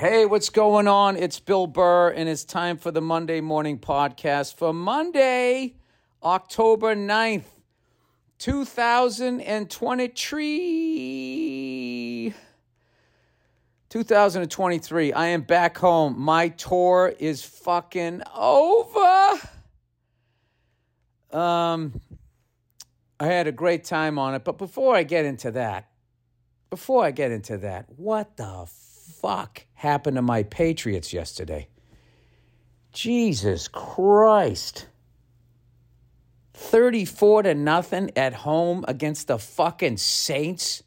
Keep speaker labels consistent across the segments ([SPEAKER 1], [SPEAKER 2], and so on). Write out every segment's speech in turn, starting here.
[SPEAKER 1] Hey, what's going on? It's Bill Burr, and it's time for the Monday Morning Podcast for Monday, October 9th, 2023. 2023. I am back home. My tour is fucking over. Um, I had a great time on it, but before I get into that, before I get into that, what the fuck happened to my Patriots yesterday? Jesus Christ. 34 to nothing at home against the fucking Saints.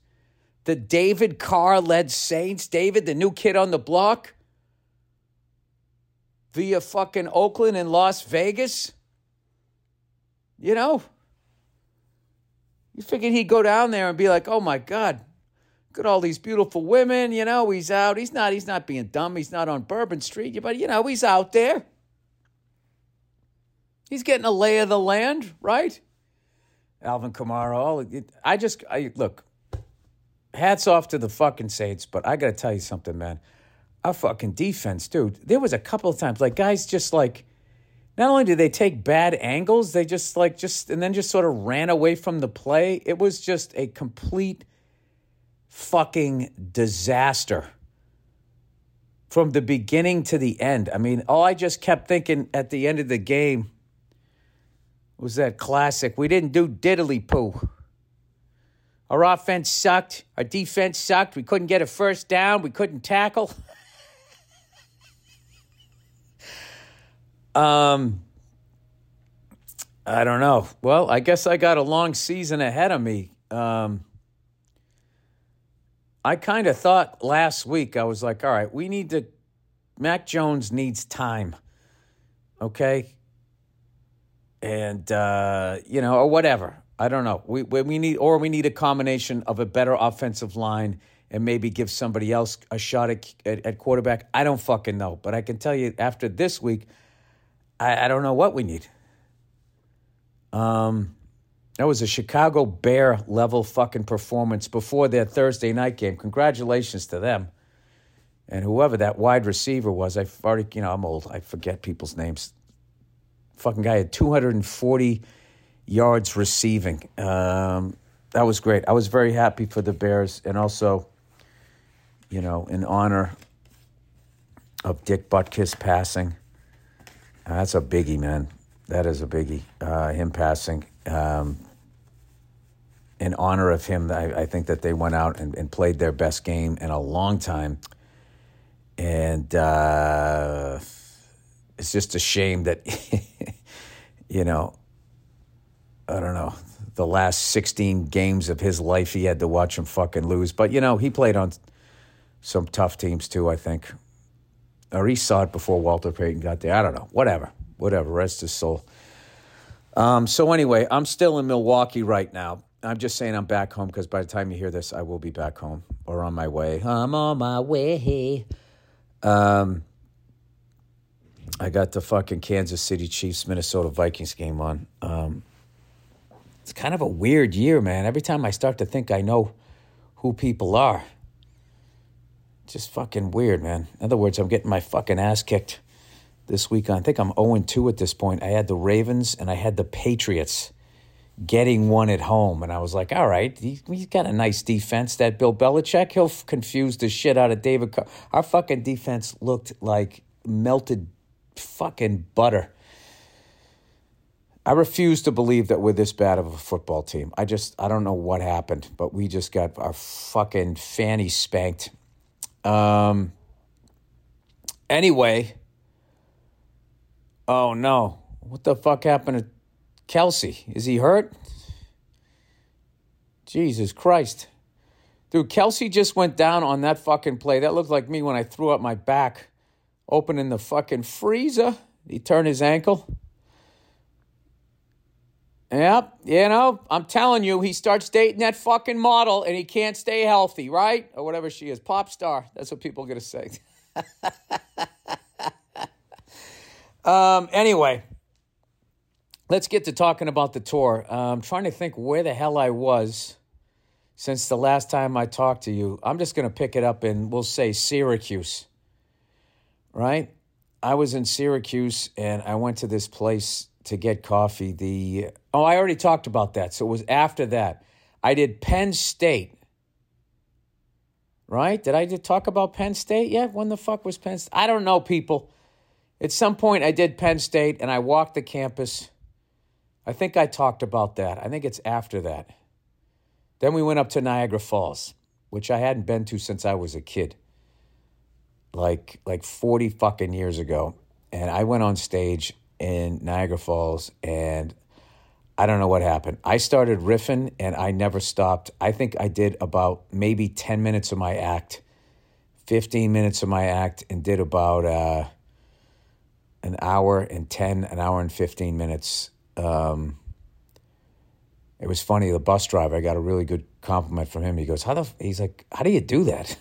[SPEAKER 1] The David Carr led Saints. David, the new kid on the block. Via fucking Oakland and Las Vegas. You know, you figured he'd go down there and be like, oh my God, Look at all these beautiful women. You know, he's out. He's not. He's not being dumb. He's not on Bourbon Street. But you know, he's out there. He's getting a lay of the land, right? Alvin Kamara. All I just I look. Hats off to the fucking Saints, but I got to tell you something, man. Our fucking defense, dude. There was a couple of times like guys just like. Not only did they take bad angles, they just like just and then just sort of ran away from the play. It was just a complete fucking disaster from the beginning to the end. I mean, all I just kept thinking at the end of the game was that classic. We didn't do diddly poo. Our offense sucked. Our defense sucked. We couldn't get a first down. We couldn't tackle. um, I don't know. Well, I guess I got a long season ahead of me. Um, I kind of thought last week, I was like, all right, we need to, Mac Jones needs time. Okay. And, uh, you know, or whatever. I don't know. We, we need, or we need a combination of a better offensive line and maybe give somebody else a shot at, at, at quarterback. I don't fucking know. But I can tell you after this week, I, I don't know what we need. Um, that was a Chicago Bear level fucking performance before their Thursday night game. Congratulations to them. And whoever that wide receiver was, I've already, you know, I'm old. I forget people's names. Fucking guy had 240 yards receiving. Um, that was great. I was very happy for the Bears and also, you know, in honor of Dick Butkus passing. That's a biggie, man. That is a biggie. Uh, him passing. Um, in honor of him, I, I, think that they went out and, and, played their best game in a long time. And uh, it's just a shame that, you know, I don't know, the last 16 games of his life, he had to watch him fucking lose. But, you know, he played on some tough teams too, I think. Or he saw it before Walter Payton got there. I don't know. Whatever. Whatever. Rest his soul. Um, so, anyway, I'm still in Milwaukee right now I'm just saying I'm back home because by the time you hear this, I will be back home or on my way. I'm on my way. Um, I got the fucking Kansas City Chiefs Minnesota Vikings game on. Um, it's kind of a weird year, man. Every time I start to think I know who people are, just fucking weird, man. In other words, I'm getting my fucking ass kicked this week. I think I'm 0 2 at this point. I had the Ravens and I had the Patriots getting one at home. And I was like, all right, he, has got a nice defense. That Bill Belichick, he'll confuse the shit out of David. Our fucking defense looked like melted fucking butter. I refuse to believe that we're this bad of a football team. I just, I don't know what happened, but we just got our fucking fanny spanked. Um, anyway, oh no. What the fuck happened to Kelce? is he hurt? Jesus Christ. Dude, Kelce just went down on that fucking play. That looked like me when I threw up my back opening the fucking freezer. He turned his ankle. Yep, you know, I'm telling you, he starts dating that fucking model and he can't stay healthy, right? Or whatever she is. Pop star. That's what people are going to say. um, anyway, let's get to talking about the tour. Uh, I'm trying to think where the hell I was since the last time I talked to you. I'm just going to pick it up in, we'll say, Syracuse. right? I was in Syracuse and I went to this place to get coffee. The oh, I already talked about that. So it was after that. I did Penn State. Right? Did I talk about Penn State yet? When the fuck was Penn State? I don't know, people. At some point, I did Penn State and I walked the campus. I think I talked about that. I think it's after that. Then we went up to Niagara Falls, which I hadn't been to since I was a kid like like 40 fucking years ago and I went on stage in Niagara Falls and I don't know what happened. I started riffing and I never stopped. I think I did about maybe 10 minutes of my act, 15 minutes of my act, and did about uh, an hour and 10, an hour and 15 minutes. Um, it was funny. The bus driver, I got a really good compliment from him. He goes, "How the?" He's like, "How do you do that?"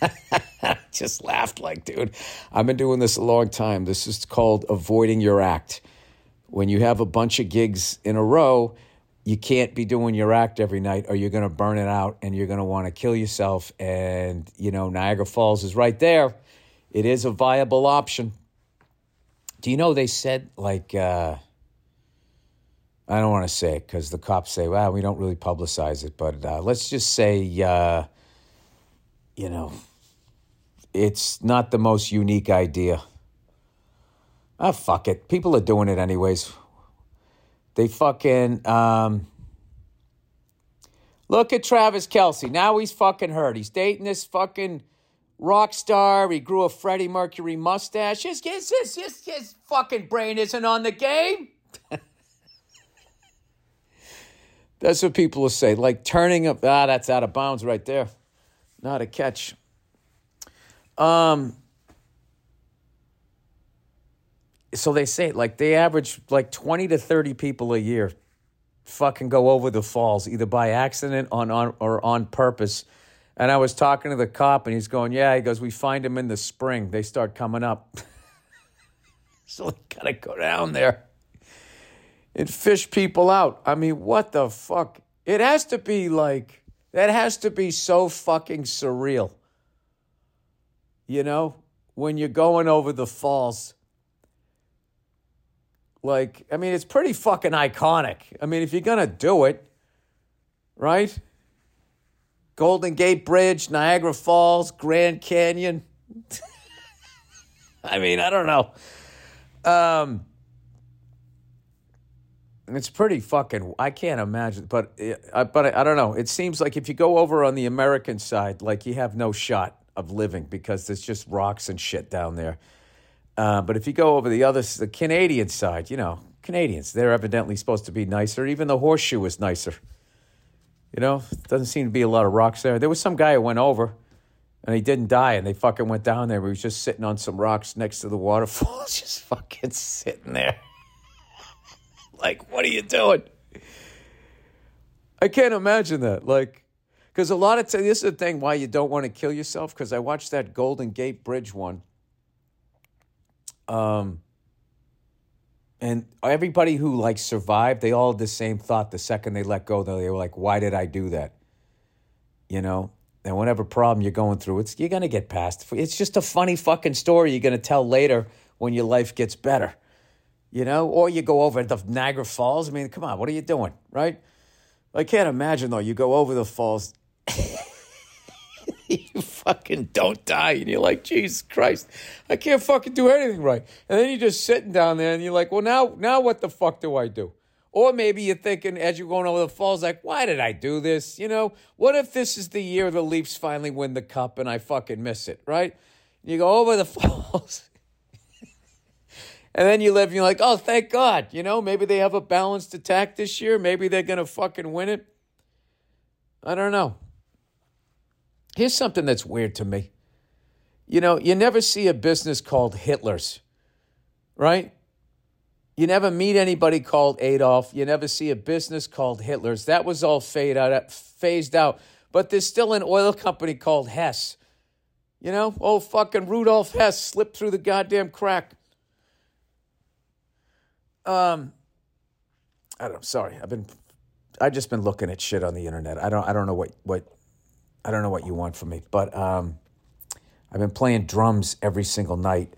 [SPEAKER 1] Just laughed like, dude, I've been doing this a long time. This is called avoiding your act. When you have a bunch of gigs in a row, you can't be doing your act every night or you're going to burn it out and you're going to want to kill yourself. And, you know, Niagara Falls is right there. It is a viable option. Do you know they said, like, uh, I don't want to say it because the cops say, well, we don't really publicize it, but uh, let's just say, uh, you know, it's not the most unique idea. Ah, fuck it. People are doing it anyways. They fucking um, look at Travis Kelce. Now he's fucking hurt. He's dating this fucking rock star. He grew a Freddie Mercury mustache. His, his, his, his, his fucking brain isn't on the game. that's what people will say. Like turning up. Ah, that's out of bounds right there. Not a catch. Um, so they say like they average like 20 to 30 people a year fucking go over the falls either by accident on, on or on purpose and i was talking to the cop and he's going yeah he goes we find them in the spring they start coming up so they gotta go down there and fish people out i mean what the fuck it has to be like that has to be so fucking surreal you know, when you're going over the falls. Like, I mean, it's pretty fucking iconic. I mean, if you're to do it, right? Golden Gate Bridge, Niagara Falls, Grand Canyon. I mean, I don't know. Um, it's pretty fucking. I can't imagine, but uh, but I, I don't know. It seems like if you go over on the American side, like you have no shot of living because there's just rocks and shit down there. Uh, but if you go over the other, the Canadian side, you know, Canadians, they're evidently supposed to be nicer. Even the horseshoe is nicer. You know, doesn't seem to be a lot of rocks there. There was some guy who went over and he didn't die, and they fucking went down there. He was just sitting on some rocks next to the waterfall, just fucking sitting there. like, what are you doing? I can't imagine that. Like, because a lot of times, this is the thing why you don't want to kill yourself. Because I watched that Golden Gate Bridge one. Um, and everybody who like survived, they all had the same thought the second they let go. Though, they were like, why did I do that? You know? And whatever problem you're going through, it's you're gonna get past. It's just a funny fucking story you're gonna tell later when your life gets better. You know? Or you go over the Niagara Falls. I mean, come on, what are you doing? Right? I can't imagine though, you go over the falls you fucking don't die. And you're like, Jesus Christ, I can't fucking do anything right. And then you're just sitting down there and you're like, well, now, now what the fuck do I do? Or maybe you're thinking as you're going over the falls, like, why did I do this? You know, what if this is the year the Leafs finally win the cup and I fucking miss it, right? You go over the falls. and then you live and you're like, oh, thank God. You know, maybe they have a balanced attack this year. Maybe they're going to fucking win it. I don't know. Here's something that's weird to me. You know, you never see a business called Hitler's, right? You never meet anybody called Adolf. You never see a business called Hitler's. That was all fade out, phased out. But there's still an oil company called Hess. You know, old fucking Rudolf Hess slipped through the goddamn crack. Um, I don't know. Sorry, I've been, I've just been looking at shit on the internet. I don't, I don't know what what I don't know what you want from me, but um, I've been playing drums every single night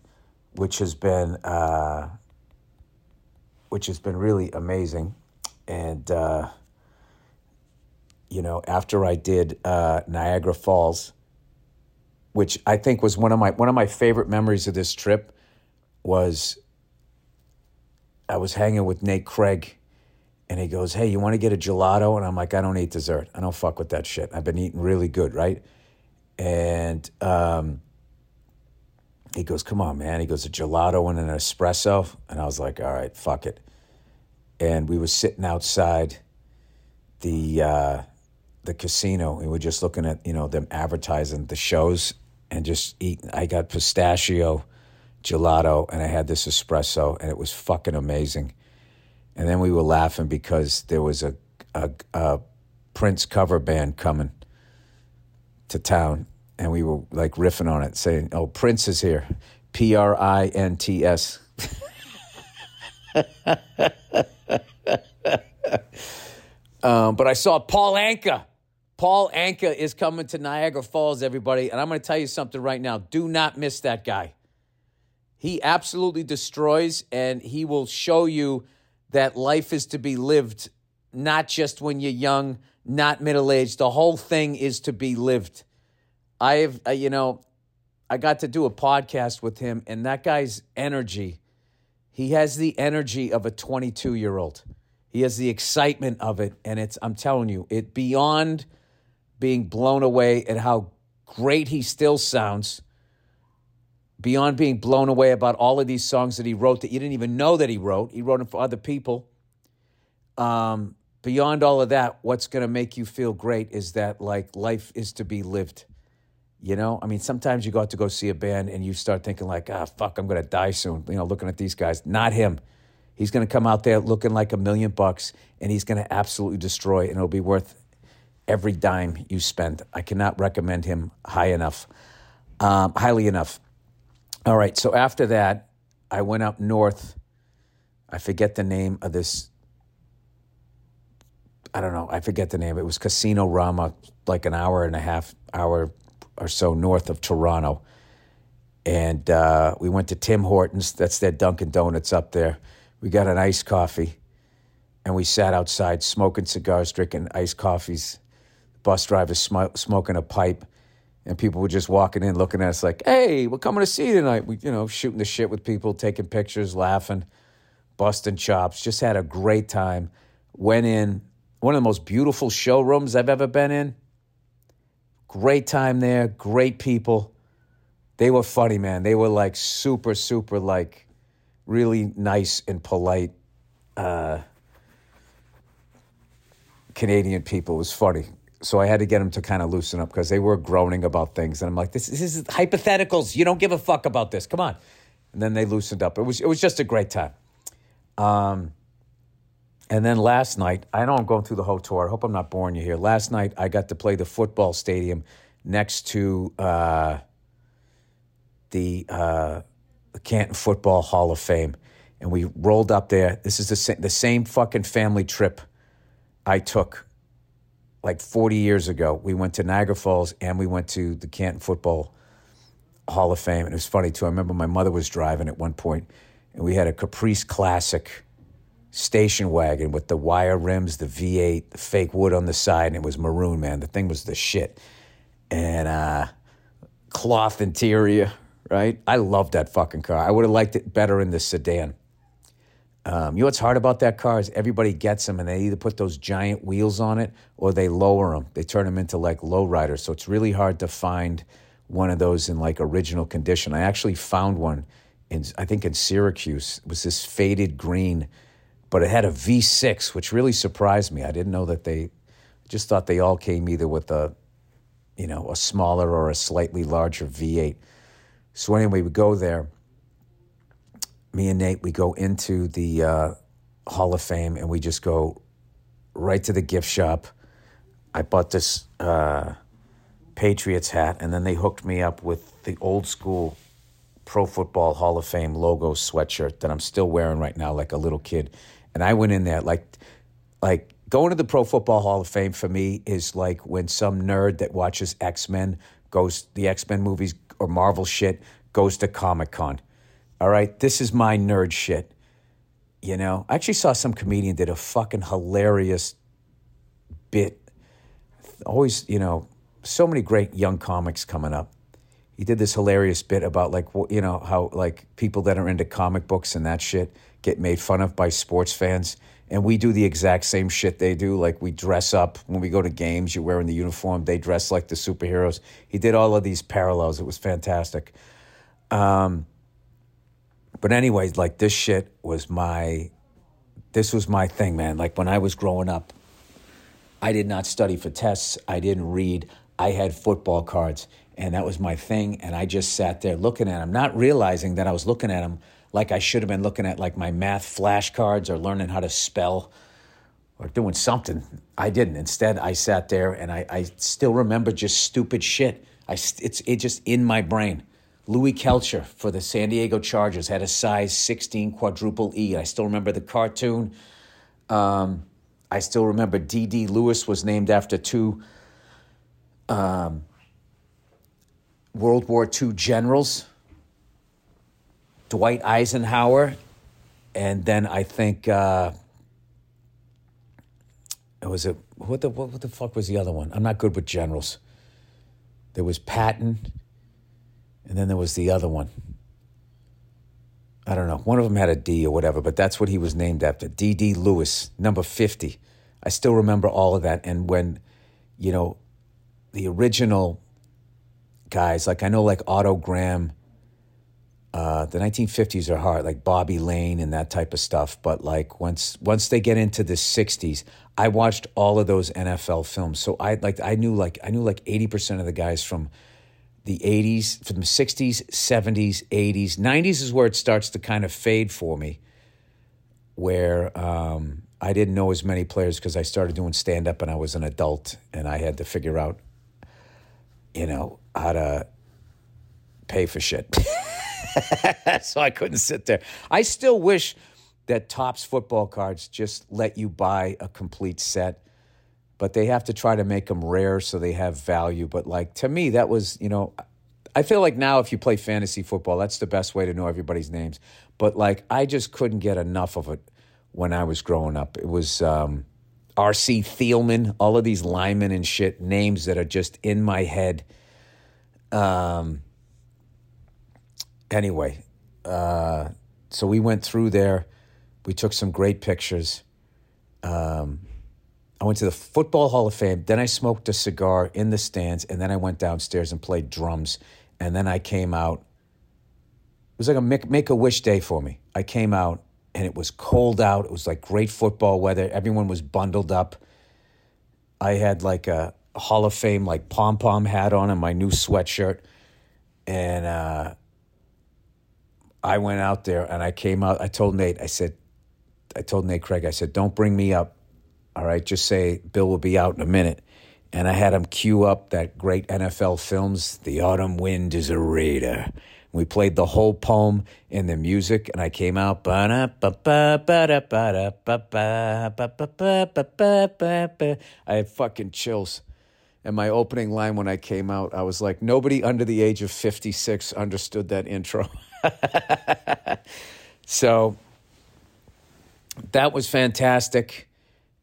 [SPEAKER 1] which has been uh, which has been really amazing. And uh, you know, after I did uh, Niagara Falls, which I think was one of my one of my favorite memories of this trip, was I was hanging with Nate Craig. And he goes, Hey, you want to get a gelato? And I'm like, I don't eat dessert. I don't fuck with that shit. I've been eating really good, right? And um, he goes, Come on, man. He goes, A gelato and an espresso. And I was like, All right, fuck it. And we were sitting outside the uh, the casino and we're just looking at, you know, them advertising the shows and just eating. I got pistachio gelato and I had this espresso and it was fucking amazing. And then we were laughing because there was a, a, a Prince cover band coming to town and we were like riffing on it, saying, "Oh, Prince is here, P R I N T S." um, but I saw Paul Anka. Paul Anka is coming to Niagara Falls, everybody, and I'm going to tell you something right now. Do not miss that guy. He absolutely destroys, and he will show you that life is to be lived not just when you're young, not middle aged. The whole thing is to be lived. I have, uh, you know, I got to do a podcast with him, and that guy's energy, he has the energy of a 22 year old. He has the excitement of it, and it's, I'm telling you, it beyond being blown away at how great he still sounds, beyond being blown away about all of these songs that he wrote that you didn't even know that he wrote. He wrote them for other people. Um, beyond all of that, what's going to make you feel great is that like life is to be lived. You know, I mean, sometimes you go out to go see a band and you start thinking like, ah, fuck, I'm going to die soon. You know, looking at these guys. Not him. He's going to come out there looking like a million bucks and he's going to absolutely destroy and it'll be worth every dime you spend. I cannot recommend him high enough, um, highly enough. All right, so after that, I went up north. I forget the name of this. I don't know. I forget the name. It was Casino Rama, like an hour and a half, hour or so north of Toronto. And uh, we went to Tim Hortons. That's their Dunkin' Donuts up there. We got an iced coffee and we sat outside smoking cigars, drinking iced coffees. Bus driver sm- smoking a pipe. And people were just walking in, looking at us like, hey, we're coming to see you tonight. We, you know, shooting the shit with people, taking pictures, laughing, busting chops. Just had a great time. Went in, one of the most beautiful showrooms I've ever been in. Great time there, great people. They were funny, man. They were like super, super, like really nice and polite uh, Canadian people. It was funny. So I had to get them to kind of loosen up because they were groaning about things. And I'm like, this, this is hypotheticals. You don't give a fuck about this. Come on. And then they loosened up. It was, it was just a great time. Um, and then last night, I know I'm going through the whole tour. I hope I'm not boring you here. Last night, I got to play the football stadium next to uh, the, uh, Canton Football Hall of Fame. And we rolled up there. This is the, sa- the same fucking family trip I took like 40 years ago. We went to Niagara Falls and we went to the Canton Football Hall of Fame. And it was funny, too. I remember my mother was driving at one point, and we had a Caprice Classic station wagon with the wire rims, the V8, the fake wood on the side, and it was maroon, man. The thing was the shit. And uh, cloth interior, right? I loved that fucking car. I would have liked it better in the sedan. Um, you know what's hard about that car is everybody gets them and they either put those giant wheels on it or they lower them. They turn them into like low riders. So it's really hard to find one of those in like original condition. I actually found one in I think in Syracuse. It was this faded green but it had a V6, which really surprised me. I didn't know that they just thought they all came either with a, you know, a smaller or a slightly larger V8. So anyway, we go there. Me and Nate, we go into the uh, Hall of Fame and we just go right to the gift shop. I bought this uh, Patriots hat, and then they hooked me up with the old school Pro Football Hall of Fame logo sweatshirt that I'm still wearing right now, like a little kid. And I went in there like, like going to the Pro Football Hall of Fame for me is like when some nerd that watches X Men goes the X Men movies or Marvel shit goes to Comic Con. All right, this is my nerd shit. You know, I actually saw some comedian did a fucking hilarious bit. Always, you know, so many great young comics coming up. He did this hilarious bit about like you know how like people that are into comic books and that shit get made fun of by sports fans, and we do the exact same shit they do. Like we dress up when we go to games. You're wearing the uniform. They dress like the superheroes. He did all of these parallels. It was fantastic. Um, but anyways, like this shit was my, this was my thing, man. Like when I was growing up, I did not study for tests. I didn't read. I had football cards, and that was my thing. And I just sat there looking at them, not realizing that I was looking at them like I should have been looking at like my math flashcards or learning how to spell or doing something. I didn't. Instead, I sat there and I, I still remember just stupid shit. I, it's it just in my brain. Louis Kelcher for the San Diego Chargers had a size 16 quadruple E. I still remember the cartoon. Um, I still remember D.D. Lewis was named after two um, World War II generals, Dwight Eisenhower, and then I think uh, it was a what the what, what the fuck was the other one? I'm not good with generals. There was Patton, and then there was the other one. I don't know. One of them had a D or whatever, but that's what he was named after. D.D. Lewis, number 50. I still remember all of that. And when, you know, the original guys, like I know like Otto Graham, uh, the 1950s are hard, like Bobby Layne and that type of stuff. But like once once they get into the 60s, I watched all of those NFL films. So I like I knew like I knew like 80% of the guys from the 80s, from the 60s, 70s, 80s, 90s is where it starts to kind of fade for me, where um, I didn't know as many players because I started doing stand up and I was an adult and I had to figure out, you know, how to pay for shit. so I couldn't sit there. I still wish that Topps football cards just let you buy a complete set but they have to try to make them rare so they have value. But like to me, that was you know, I feel like now if you play fantasy football, that's the best way to know everybody's names. But like I just couldn't get enough of it when I was growing up. It was um, R.C. Thielemann, all of these linemen and shit names that are just in my head. Um. Anyway, uh, so we went through there. We took some great pictures. Um, I went to the Football Hall of Fame. Then I smoked a cigar in the stands, and then I went downstairs and played drums. And then I came out. It was like a make, make a wish day for me. I came out, and it was cold out. It was like great football weather. Everyone was bundled up. I had like a Hall of Fame like pom pom hat on and my new sweatshirt, and uh, I went out there and I came out. I told Nate. I said, I told Nate Craig. I said, don't bring me up all right, just say Bill will be out in a minute. And I had him cue up that great NFL films, The Autumn Wind is a Raider. We played the whole poem in the music, and I came out. I had fucking chills. And my opening line when I came out, I was like, nobody under the age of 56 understood that intro. so that was fantastic.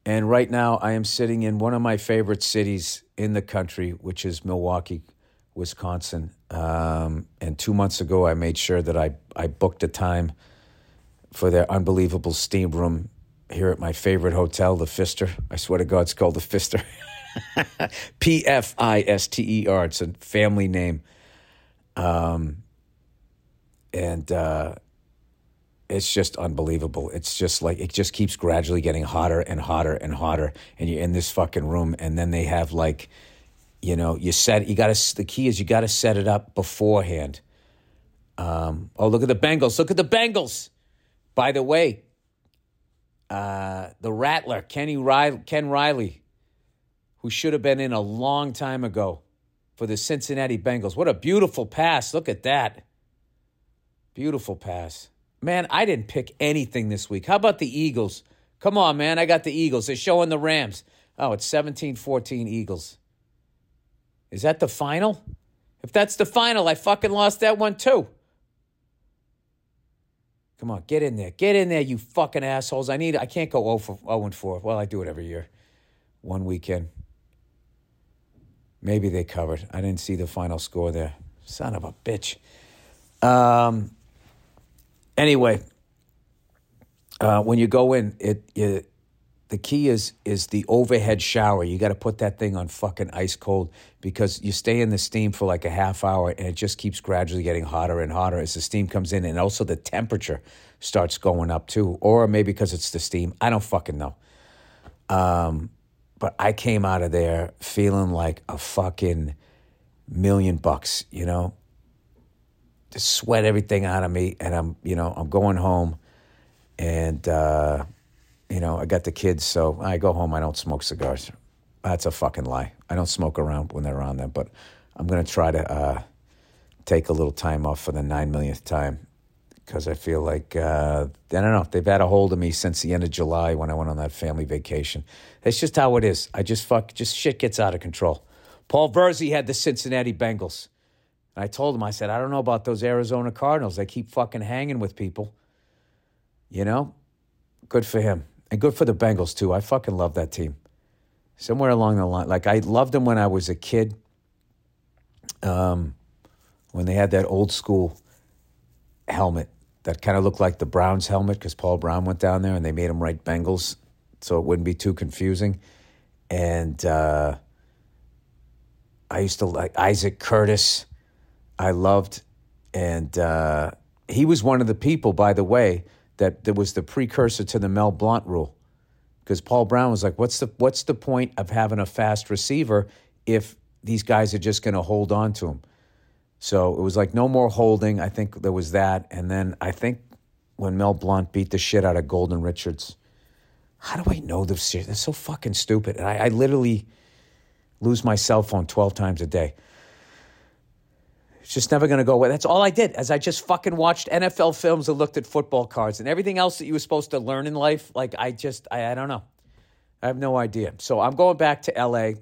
[SPEAKER 1] And right now, I am sitting in one of my favorite cities in the country, which is Milwaukee, Wisconsin. Um, and two months ago, I made sure that I, I booked a time for their unbelievable steam room here at my favorite hotel, the Pfister. I swear to God, it's called the Pfister. P F I S T E R. It's a family name. Um, and uh, it's just unbelievable. It's just like it just keeps gradually getting hotter and hotter and hotter, and you're in this fucking room, and then they have like, you know, you set you got to. The key is you got to set it up beforehand. Um, oh, look at the Bengals! Look at the Bengals. By the way, uh, the Rattler, Kenny Riley, Ken Riley, who should have been in a long time ago for the Cincinnati Bengals. What a beautiful pass! Look at that. Beautiful pass. Man, I didn't pick anything this week. How about the Eagles? Come on, man. I got the Eagles. They're showing the Rams. Oh, it's 17 14 Eagles. Is that the final? If that's the final, I fucking lost that one too. Come on, get in there. Get in there, you fucking assholes. I need I can't go 0 for 0 and 4. Well, I do it every year. One weekend. Maybe they covered. I didn't see the final score there. Son of a bitch. Um anyway, uh, when you go in, it, it the key is is the overhead shower. You got to put that thing on fucking ice cold because you stay in the steam for like a half hour and it just keeps gradually getting hotter and hotter as the steam comes in and also the temperature starts going up too. Or maybe because it's the steam. I don't fucking know. Um, but I came out of there feeling like a fucking million bucks, you know. Sweat everything out of me and I'm, you know, I'm going home and uh you know, I got the kids, so I go home. I don't smoke cigars. That's a fucking lie. I don't smoke around when they're around them, but I'm to try to uh, take a little time off for the nine millionth time because I feel like, uh, I don't know, they've had a hold of me since the end of July when I went on that family vacation. It's just how it is. I just fuck, just shit gets out of control. Paul Verzi had the Cincinnati Bengals. And I told him, I said, I don't know about those Arizona Cardinals. They keep fucking hanging with people. You know? Good for him and good for the Bengals too. I fucking love that team. Somewhere along the line, like I loved them when I was a kid. Um, when they had that old school helmet that kind of looked like the Browns helmet because Paul Brown went down there and they made him write Bengals so it wouldn't be too confusing. And uh, I used to like Isaac Curtis. I loved, and uh, he was one of the people, by the way, that there was the precursor to the Mel Blount rule. Because Paul Brown was like, what's the, what's the point of having a fast receiver if these guys are just going to hold on to him? So it was like no more holding. I think there was that. And then I think when Mel Blount beat the shit out of Golden Richards, how do I know this? That's so fucking stupid. And I, I literally lose my cell phone 12 times a day. It's just never going to go away. That's all I did, as I just fucking watched NFL films and looked at football cards and everything else that you were supposed to learn in life. Like I just, I, I don't know. I have no idea. So I'm going back to LA,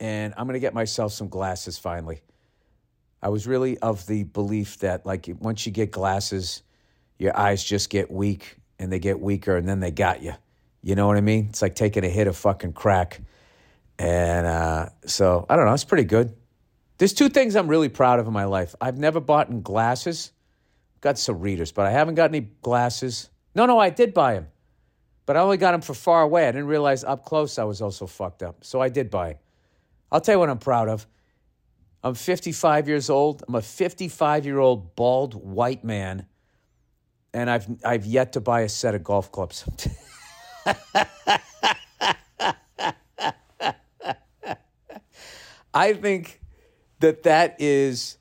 [SPEAKER 1] and I'm going to get myself some glasses finally. I was really of the belief that like once you get glasses, your eyes just get weak and they get weaker, and then they got you. You know what I mean? It's like taking a hit of fucking crack. And uh, so I don't know. It's pretty good. There's two things I'm really proud of in my life. I've never bought in glasses. Got some readers, but I haven't got any glasses. No, no, I did buy them, but I only got them for far away. I didn't realize up close I was also fucked up. So I did buy. I'll tell you what I'm proud of. I'm 55 years old. I'm a 55 year old bald white man, and I've I've yet to buy a set of golf clubs. I think that that is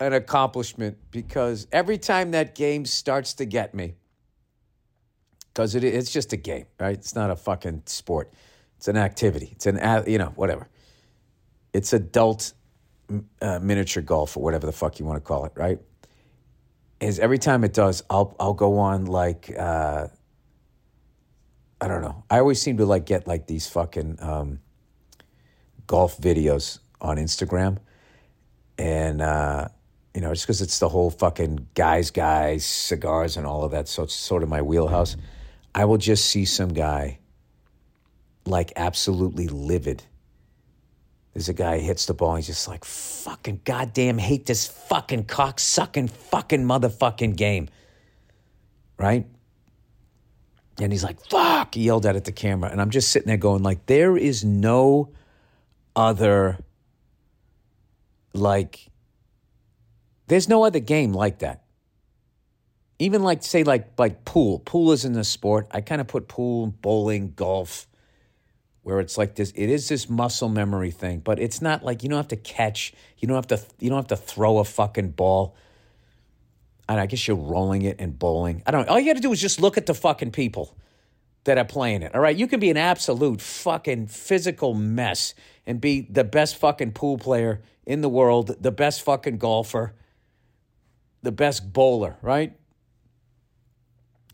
[SPEAKER 1] an accomplishment because every time that game starts to get me, because it, it's just a game, right? It's not a fucking sport. It's an activity. It's an, you know, whatever. It's adult uh, miniature golf or whatever the fuck you want to call it, right? Is every time it does, I'll I'll go on like uh, I don't know. I always seem to like get like these fucking um, golf videos on Instagram and uh, you know, just because it's the whole fucking guys, guys, cigars, and all of that. So it's sort of my wheelhouse. I will just see some guy like absolutely livid. There's a guy hits the ball. he's just like, fucking goddamn hate this fucking cock sucking fucking motherfucking game. Right? And he's like, fuck. He yelled it at the camera. And I'm just sitting there going, like, there is no other like there's no other game like that. Even like say like like pool. Pool isn't a sport. I kind of put pool, bowling, golf, where it's like this. It is this muscle memory thing, but it's not like you don't have to catch. You don't have to. You don't have to throw a fucking ball. And I guess you're rolling it and bowling. I don't. All you got to do is just look at the fucking people that are playing it. All right, you can be an absolute fucking physical mess and be the best fucking pool player in the world, the best fucking golfer, the best bowler, right?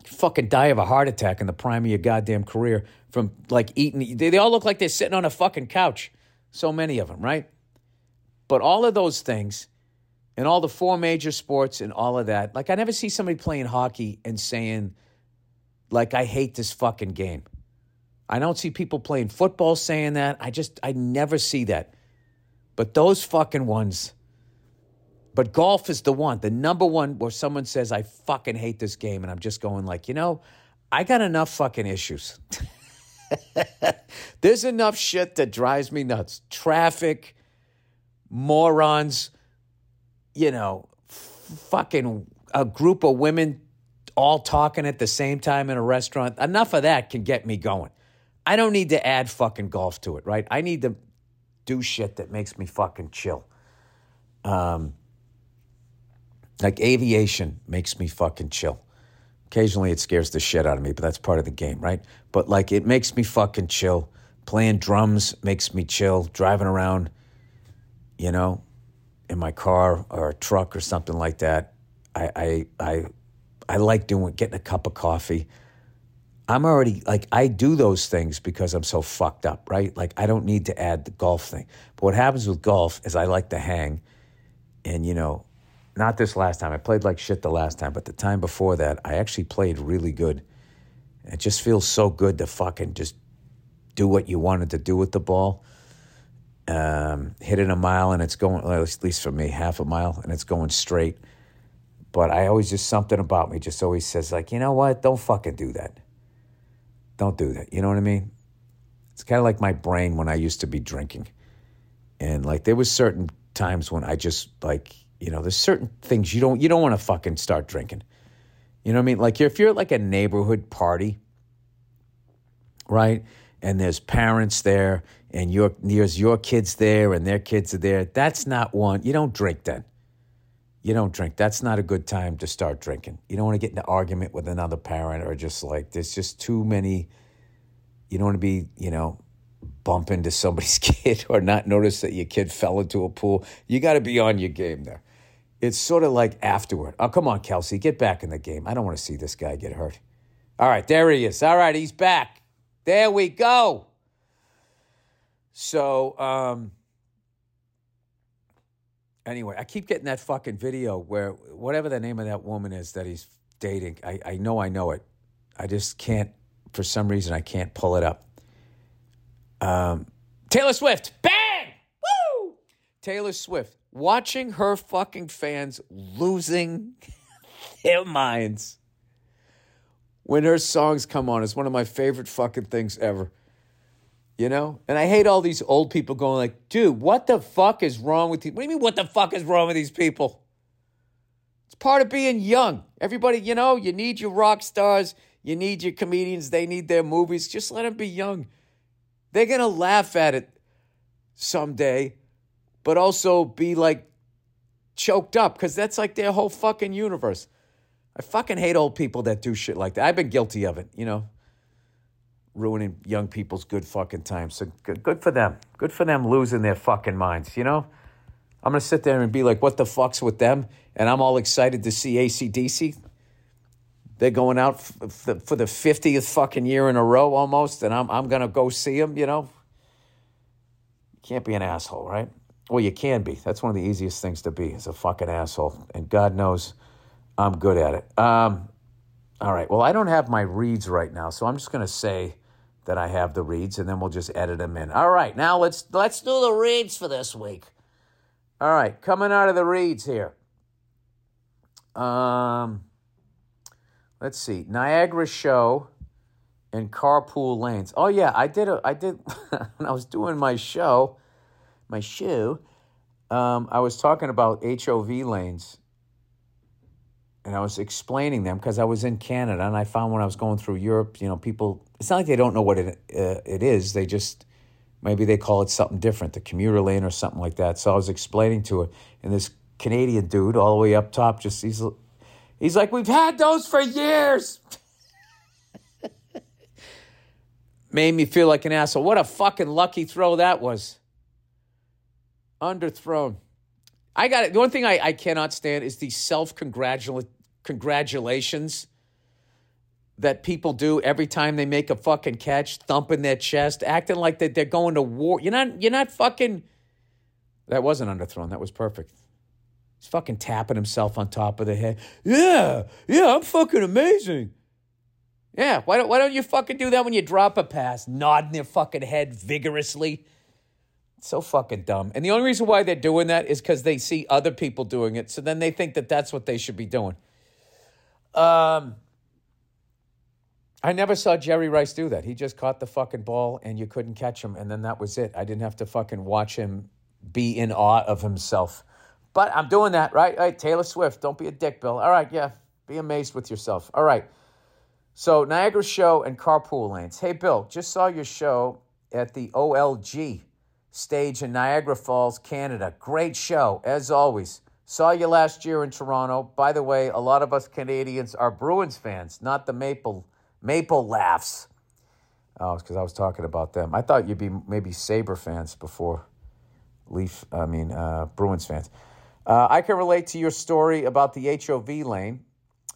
[SPEAKER 1] Fucking die of a heart attack in the prime of your goddamn career from like eating. They, they all look like they're sitting on a fucking couch. So many of them, right? But all of those things, in all the four major sports and all of that. Like I never see somebody playing hockey and saying, like, I hate this fucking game. I don't see people playing football saying that. I just I never see that. But those fucking ones. But golf is the one, the number one where someone says, I fucking hate this game. And I'm just going like, you know, I got enough fucking issues. There's enough shit that drives me nuts. Traffic, morons, you know, fucking a group of women all talking at the same time in a restaurant. Enough of that can get me going. I don't need to add fucking golf to it, right? I need to do shit that makes me fucking chill. Um, like aviation makes me fucking chill. Occasionally it scares the shit out of me, but that's part of the game, right? But like it makes me fucking chill. Playing drums makes me chill. Driving around, you know, in my car or a truck or something like that. I I I, I like doing getting a cup of coffee. I'm already like I do those things because I'm so fucked up, right? Like I don't need to add the golf thing. But what happens with golf is I like to hang, and you know, not this last time. I played like shit the last time, but the time before that, I actually played really good. It just feels so good to fucking just do what you wanted to do with the ball. Um, hit it a mile and it's going, at least for me, half a mile and it's going straight. But I always just something about me just always says like, you know what? Don't fucking do that. Don't do that. You know what I mean? It's kind of like my brain when I used to be drinking. And like there was certain times when I just like, you know, there's certain things you don't you don't want to fucking start drinking. You know what I mean? Like if you're at like a neighborhood party, right? And there's parents there and your there's your kids there and their kids are there. That's not one. You don't drink then. You don't drink. That's not a good time to start drinking. You don't want to get in an argument with another parent or just like there's just too many. You don't want to be, you know, bump into somebody's kid or not notice that your kid fell into a pool. You got to be on your game there. It's sort of like afterward. Oh, come on, Kelce, get back in the game. I don't want to see this guy get hurt. All right, there he is. All right, he's back. There we go. So, um, anyway, I keep getting that fucking video where whatever the name of that woman is that he's dating, I, I know I know it. I just can't, for some reason, I can't pull it up. Um, Taylor Swift, bang! Woo! Taylor Swift, watching her fucking fans losing their minds when her songs come on is one of my favorite fucking things ever you know? And I hate all these old people going like, dude, what the fuck is wrong with you? What do you mean, what the fuck is wrong with these people? It's part of being young. Everybody, you know, you need your rock stars, you need your comedians, they need their movies. Just let them be young. They're to laugh at it someday, but also be like choked up because that's like their whole fucking universe. I fucking hate old people that do shit like that. I've been guilty of it, you know ruining young people's good fucking time. So good, good for them. Good for them losing their fucking minds, you know? I'm going to sit there and be like, what the fuck's with them? And I'm all excited to see AC/DC. They're going out f- f- for the 50th fucking year in a row almost, and I'm, I'm going to go see them, you know? You can't be an asshole, right? Well, you can be. That's one of the easiest things to be, is a fucking asshole. And God knows I'm good at it. Um, all right. Well, I don't have my reads right now, so I'm just going to say that I have the reads, and then we'll just edit them in. All right, now let's let's do the reads for this week. All right, coming out of the reads here. Um, let's see, Niagara Show and Carpool Lanes. Oh yeah, I did a I did when I was doing my show, my show. Um, I was talking about HOV lanes and I was explaining them because I was in Canada and I found when I was going through Europe, you know, people, it's not like they don't know what it, uh, it is. They just, maybe they call it something different, the commuter lane or something like that. So I was explaining to it, and this Canadian dude all the way up top just, he's, he's like, we've had those for years. Made me feel like an asshole. What a fucking lucky throw that was. Underthrown. I got it. The one thing I, I cannot stand is the self congratulations that people do every time they make a fucking catch, thumping their chest, acting like that they're going to war. You're not. You're not fucking. That wasn't underthrown. That was perfect. He's fucking tapping himself on top of the head. Yeah, yeah, I'm fucking amazing. Yeah, why don't, why don't you fucking do that when you drop a pass? Nodding their fucking head vigorously. So fucking dumb. And the only reason why they're doing that is because they see other people doing it. So then they think that that's what they should be doing. Um, I never saw Jerry Rice do that. He just caught the fucking ball and you couldn't catch him. And then that was it. I didn't have to fucking watch him be in awe of himself. But I'm doing that, right? All right, Taylor Swift, don't be a dick, Bill. All right, yeah, be amazed with yourself. All right. So, Niagara Show and Carpool Lanes. Hey, Bill, just saw your show at the OLG stage in Niagara Falls, Canada. Great show, as always. Saw you last year in Toronto. By the way, a lot of us Canadians are Bruins fans, not the Maple Maple Laughs. Oh, it's because I was talking about them. I thought you'd be maybe Sabre fans before Leaf. I mean uh, Bruins fans. Uh, I can relate to your story about the HOV lane.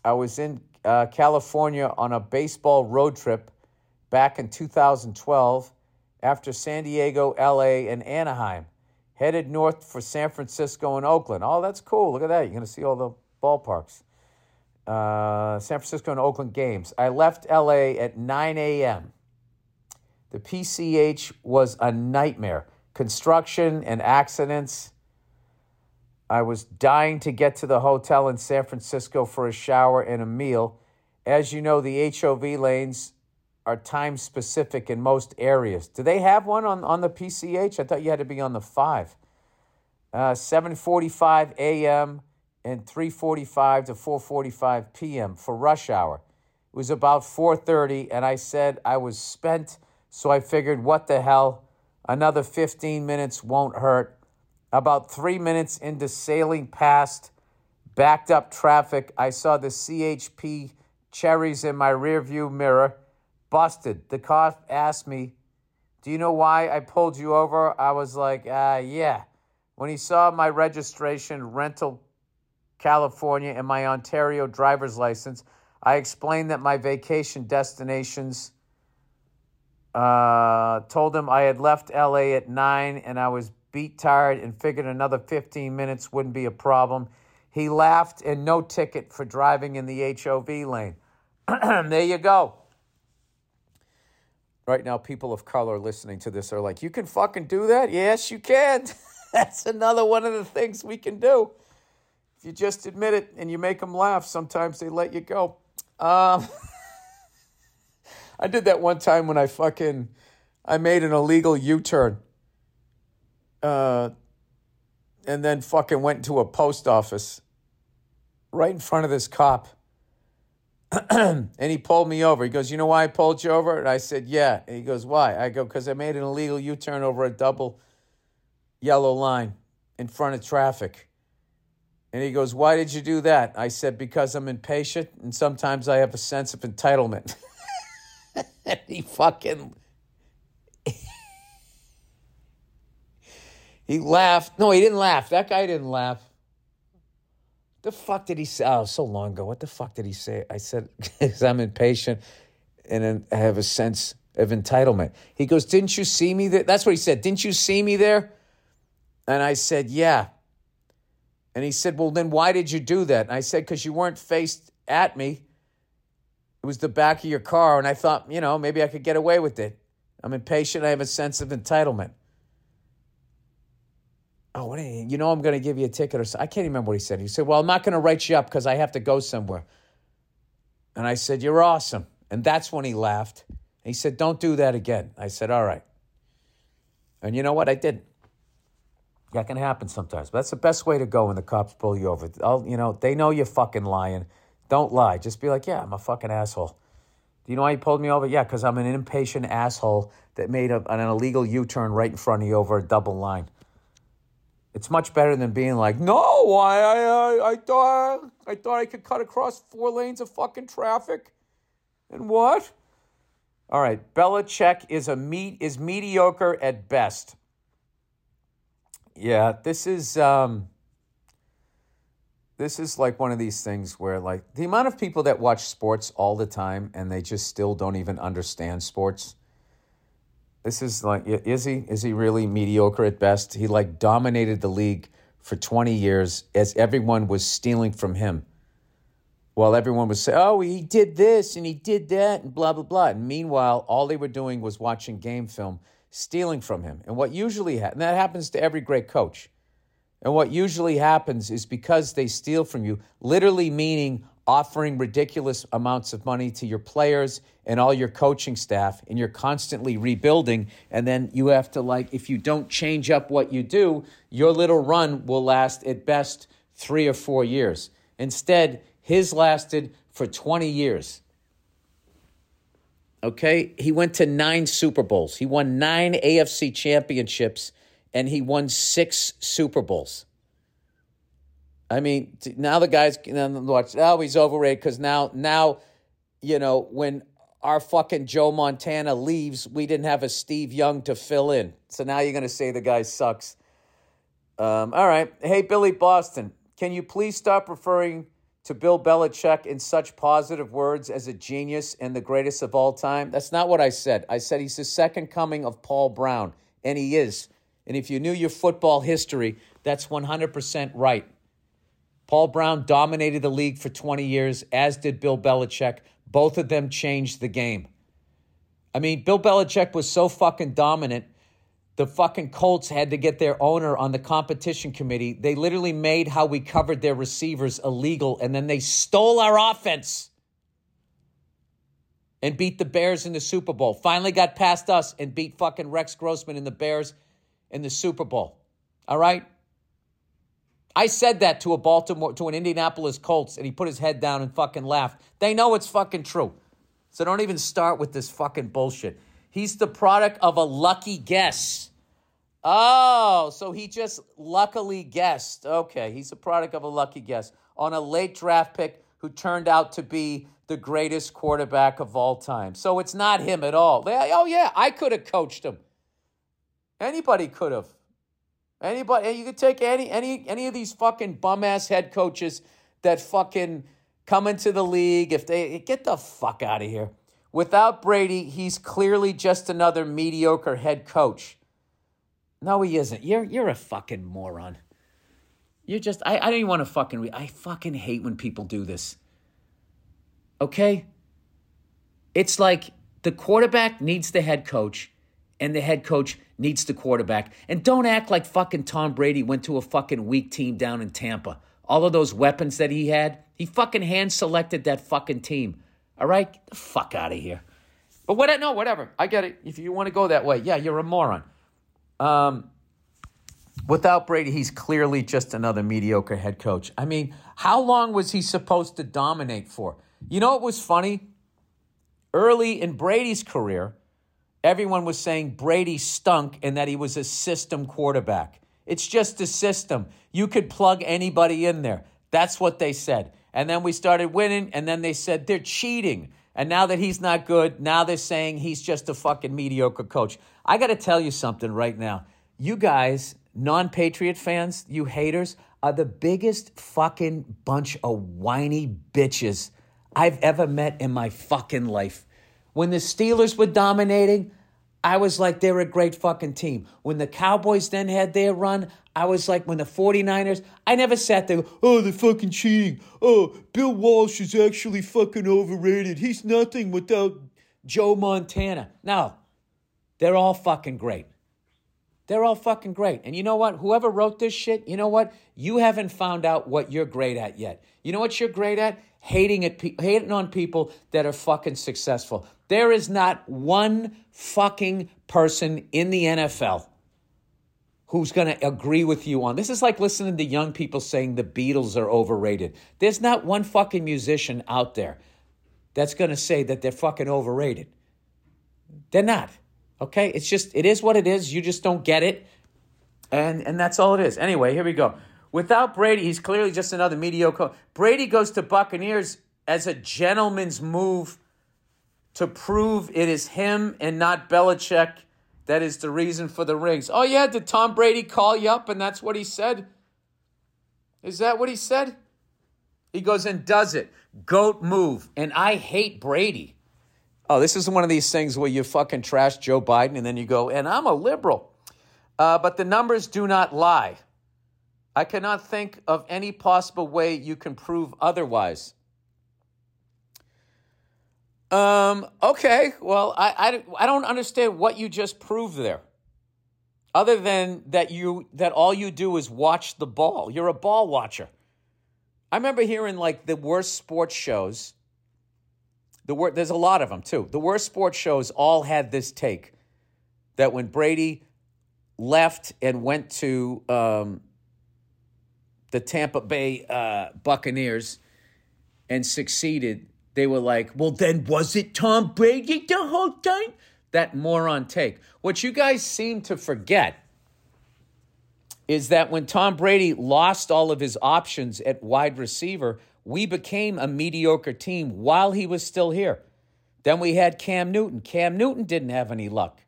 [SPEAKER 1] I was in uh, California on a baseball road trip back in 2012 after San Diego, LA, and Anaheim. Headed north for San Francisco and Oakland. Oh, that's cool. Look at that. You're going to see all the ballparks. Uh, San Francisco and Oakland games. I left LA at 9 a.m. The PCH was a nightmare. Construction and accidents. I was dying to get to the hotel in San Francisco for a shower and a meal. As you know, the HOV lanes are time specific in most areas. Do they have one on, on the PCH? I thought you had to be on the 5. Uh, 7.45 a.m. and 3.45 to 4.45 p.m. for rush hour. It was about 4.30, and I said I was spent, so I figured, what the hell? Another 15 minutes won't hurt. About three minutes into sailing past backed up traffic, I saw the CHP cherries in my rearview mirror. Busted. The cop asked me, Do you know why I pulled you over? I was like, uh, Yeah. When he saw my registration, rental California, and my Ontario driver's license, I explained that my vacation destinations. Uh, told him I had left LA at 9 and I was beat tired and figured another 15 minutes wouldn't be a problem. He laughed and no ticket for driving in the HOV lane. there you go. Right now, people of color listening to this are like, you can fucking do that? Yes, you can. That's another one of the things we can do. If you just admit it and you make them laugh, sometimes they let you go. Um, I did that one time when I fucking I made an illegal U-turn uh, and then fucking went to a post office right in front of this cop. and he pulled me over. He goes, You know why I pulled you over? And I said, Yeah. And he goes, Why? I go, Because I made an illegal U turn over a double yellow line in front of traffic. And he goes, Why did you do that? I said, Because I'm impatient and sometimes I have a sense of entitlement. and he fucking He laughed. No, he didn't laugh. That guy didn't laugh. The fuck did he say? Oh, so long ago. What the fuck did he say? I said, because I'm impatient and I have a sense of entitlement. He goes, Didn't you see me there? That's what he said. Didn't you see me there? And I said, Yeah. And he said, Well, then why did you do that? And I said, Because you weren't faced at me. It was the back of your car. And I thought, you know, maybe I could get away with it. I'm impatient. I have a sense of entitlement oh, what you, you know, I'm going to give you a ticket or so. I can't remember what he said. He said, well, I'm not going to write you up because I have to go somewhere. And I said, you're awesome. And that's when he laughed. He said, don't do that again. I said, all right. And you know what? I That can happen sometimes. But that's the best way to go when the cops pull you over. I'll, you know, they know you're fucking lying. Don't lie. Just be like, yeah, I'm a fucking asshole. Do you know why he pulled me over? Yeah, because I'm an impatient asshole that made a, an illegal U turn right in front of you over a double line. It's much better than being like, no, I, I, I thought, I thought I could cut across four lanes of fucking traffic, and what? All right, Belichick is a meat is mediocre at best. Yeah, this is um, this is like one of these things where like the amount of people that watch sports all the time and they just still don't even understand sports this is like, is he? Is he really mediocre at best? He like dominated the league for 20 years as everyone was stealing from him. While everyone was saying, oh, he did this and he did that and blah, blah, blah. And meanwhile, all they were doing was watching game film, stealing from him. And what usually happens, that happens to every great coach. And what usually happens is because they steal from you, literally meaning offering ridiculous amounts of money to your players and all your coaching staff, and you're constantly rebuilding. And then you have to, like, if you don't change up what you do, your little run will last at best three or four years. Instead, his lasted for 20 years. Okay? He went to nine Super Bowls, he won nine AFC championships, and he won six Super Bowls. I mean, now the guys watch. Oh, he's overrated because now, now, you know, when our fucking Joe Montana leaves, we didn't have a Steve Young to fill in. So now you're going to say the guy sucks. Um, all right. Hey, Billy Boston, can you please stop referring to Bill Belichick in such positive words as a genius and the greatest of all time? That's not what I said. I said he's the second coming of Paul Brown, and he is. And if you knew your football history, that's 100% right. Paul Brown dominated the league for 20 years, as did Bill Belichick. Both of them changed the game. I mean, Bill Belichick was so fucking dominant. The fucking Colts had to get their owner on the competition committee. They literally made how we covered their receivers illegal, and then they stole our offense and beat the Bears in the Super Bowl. Finally got past us and beat fucking Rex Grossman and the Bears in the Super Bowl. All right? I said that to a Baltimore, to an Indianapolis Colts, and he put his head down and fucking laughed. They know it's fucking true. So don't even start with this fucking bullshit. He's the product of a lucky guess. Oh, so he just luckily guessed. Okay, he's a product of a lucky guess on a late draft pick who turned out to be the greatest quarterback of all time. So it's not him at all. Oh, yeah, I could have coached him. Anybody could have. Anybody, you could take any any any of these fucking bum ass head coaches that fucking come into the league. If they get the fuck out of here. Without Brady, he's clearly just another mediocre head coach. No, he isn't. You're you're a fucking moron. You're just I, I don't even want to fucking re- I fucking hate when people do this. Okay? It's like the quarterback needs the head coach and the head coach needs the quarterback. And don't act like fucking Tom Brady went to a fucking weak team down in Tampa. All of those weapons that he had, he fucking hand selected that fucking team. All right? Get the fuck out of here. But what? No, whatever. I get it. If you want to go that way, yeah, you're a moron. Um, without Brady, he's clearly just another mediocre head coach. I mean, how long was he supposed to dominate for? You know what was funny? Early in Brady's career, everyone was saying Brady stunk and that he was a system quarterback. It's just a system. You could plug anybody in there. That's what they said. And then we started winning, and then they said they're cheating. And now that he's not good, now they're saying he's just a fucking mediocre coach. I got to tell you something right now. You guys, non Patriot fans, you haters, are the biggest fucking bunch of whiny bitches I've ever met in my fucking life. When the Steelers were dominating, I was like, they're a great fucking team. When the Cowboys then had their run, I was like, when the 49ers, I never sat there, oh, they're fucking cheating. Oh, Bill Walsh is actually fucking overrated. He's nothing without Joe Montana. No, they're all fucking great. They're all fucking great. And you know what? Whoever wrote this shit, you know what? You haven't found out what you're great at yet. You know what you're great at? Hating it, hating on people that are fucking successful. There is not one fucking person in the NFL who's going to agree with you on this is like listening to young people saying the Beatles are overrated. There's not one fucking musician out there that's going to say that they're fucking overrated. They're not. Okay? It's just it is what it is. You just don't get it. And and that's all it is. Anyway, here we go. Without Brady, he's clearly just another mediocre. Brady goes to Buccaneers as a gentleman's move to prove it is him and not Belichick that is the reason for the rings. Oh, yeah, did Tom Brady call you up and that's what he said? Is that what he said? He goes and does it. Goat move. And I hate Brady. Oh, this is one of these things where you fucking trash Joe Biden and then you go, and I'm a liberal. Uh, but the numbers do not lie. I cannot think of any possible way you can prove otherwise. Um, okay, well, I, I, I don't understand what you just proved there. Other than that you that all you do is watch the ball. You're a ball watcher. I remember hearing like the worst sports shows. The wor- there's a lot of them too. The worst sports shows all had this take that when Brady left and went to um, the Tampa Bay uh, Buccaneers and succeeded, they were like, well, then was it Tom Brady the whole time? That moron take. What you guys seem to forget is that when Tom Brady lost all of his options at wide receiver, we became a mediocre team while he was still here. Then we had Cam Newton. Cam Newton didn't have any luck.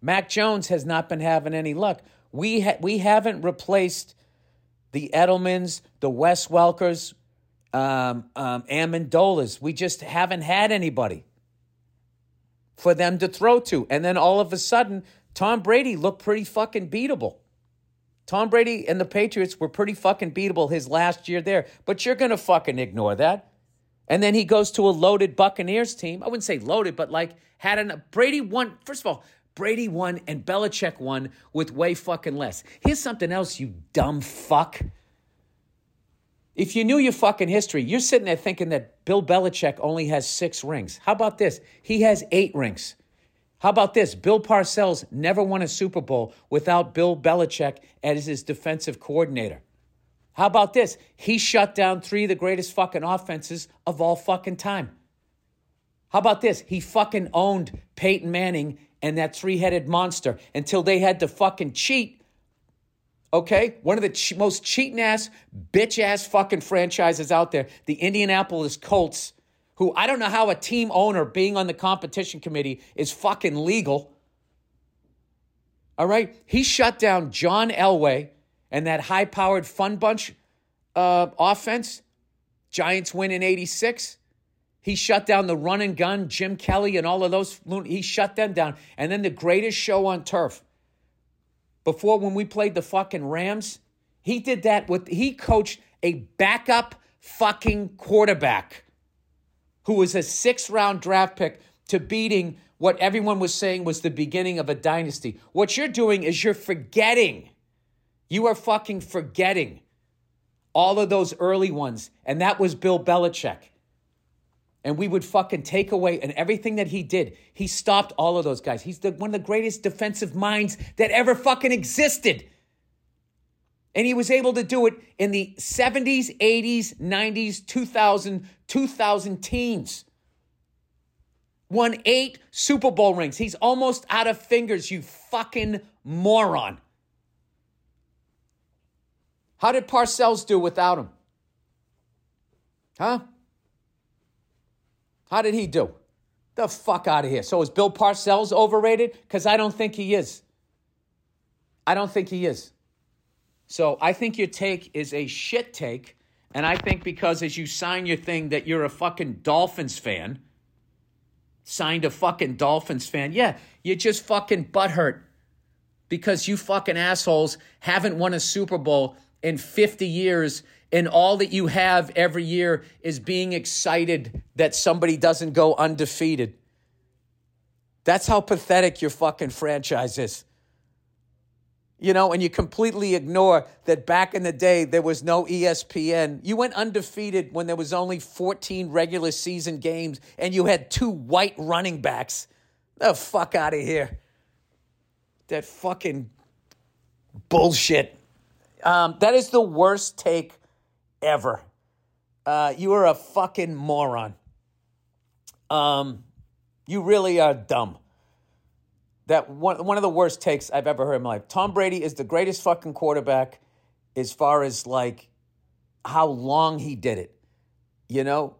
[SPEAKER 1] Mac Jones has not been having any luck. We ha- we haven't replaced the Edelmans, the Wes Welkers, um, um, Amendolas. We just haven't had anybody for them to throw to. And then all of a sudden, Tom Brady looked pretty fucking beatable. Tom Brady and the Patriots were pretty fucking beatable his last year there, but you're going to fucking ignore that. And then he goes to a loaded Buccaneers team. I wouldn't say loaded, but like had an Brady won. First of all, Brady won and Belichick won with way fucking less. Here's something else, you dumb fuck. If you knew your fucking history, you're sitting there thinking that Bill Belichick only has six rings. How about this? He has eight rings. How about this? Bill Parcells never won a Super Bowl without Bill Belichick as his defensive coordinator. How about this? He shut down three of the greatest fucking offenses of all fucking time. How about this? He fucking owned Peyton Manning and that three headed monster until they had to fucking cheat Okay, one of the ch- most cheating ass, bitch ass fucking franchises out there, the Indianapolis Colts, who I don't know how a team owner being on the competition committee is fucking legal. All right, he shut down John Elway and that high powered fun bunch uh, offense. Giants win in 86. He shut down the run and gun, Jim Kelly, and all of those. He shut them down. And then the greatest show on turf before when we played the fucking Rams. He did that with, he coached a backup fucking quarterback who was a six round draft pick to beating what everyone was saying was the beginning of a dynasty. What you're doing is you're forgetting. You are fucking forgetting all of those early ones. And that was Bill Belichick and we would fucking take away and everything that he did. He stopped all of those guys. He's the, one of the greatest defensive minds that ever fucking existed. And he was able to do it in the 70s, 80s, 90s, 2000, 2000 teens. Won eight Super Bowl rings. He's almost out of fingers, you fucking moron. How did Parcells do without him? Huh? How did he do? The fuck out of here. So is Bill Parcells overrated? Because I don't think he is. I don't think he is. So I think your take is a shit take. And I think because as you sign your thing that you're a fucking Dolphins fan, signed a fucking Dolphins fan, yeah, you're just fucking butthurt because you fucking assholes haven't won a Super Bowl in 50 years and all that you have every year is being excited that somebody doesn't go undefeated. That's how pathetic your fucking franchise is. You know, and you completely ignore that back in the day there was no ESPN. You went undefeated when there was only 14 regular season games and you had two white running backs. The fuck out of here. That fucking bullshit. Um, that is the worst take ever. Uh, you are a fucking moron. Um, you really are dumb. That one, one of the worst takes I've ever heard in my life. Tom Brady is the greatest fucking quarterback as far as like how long he did it, you know?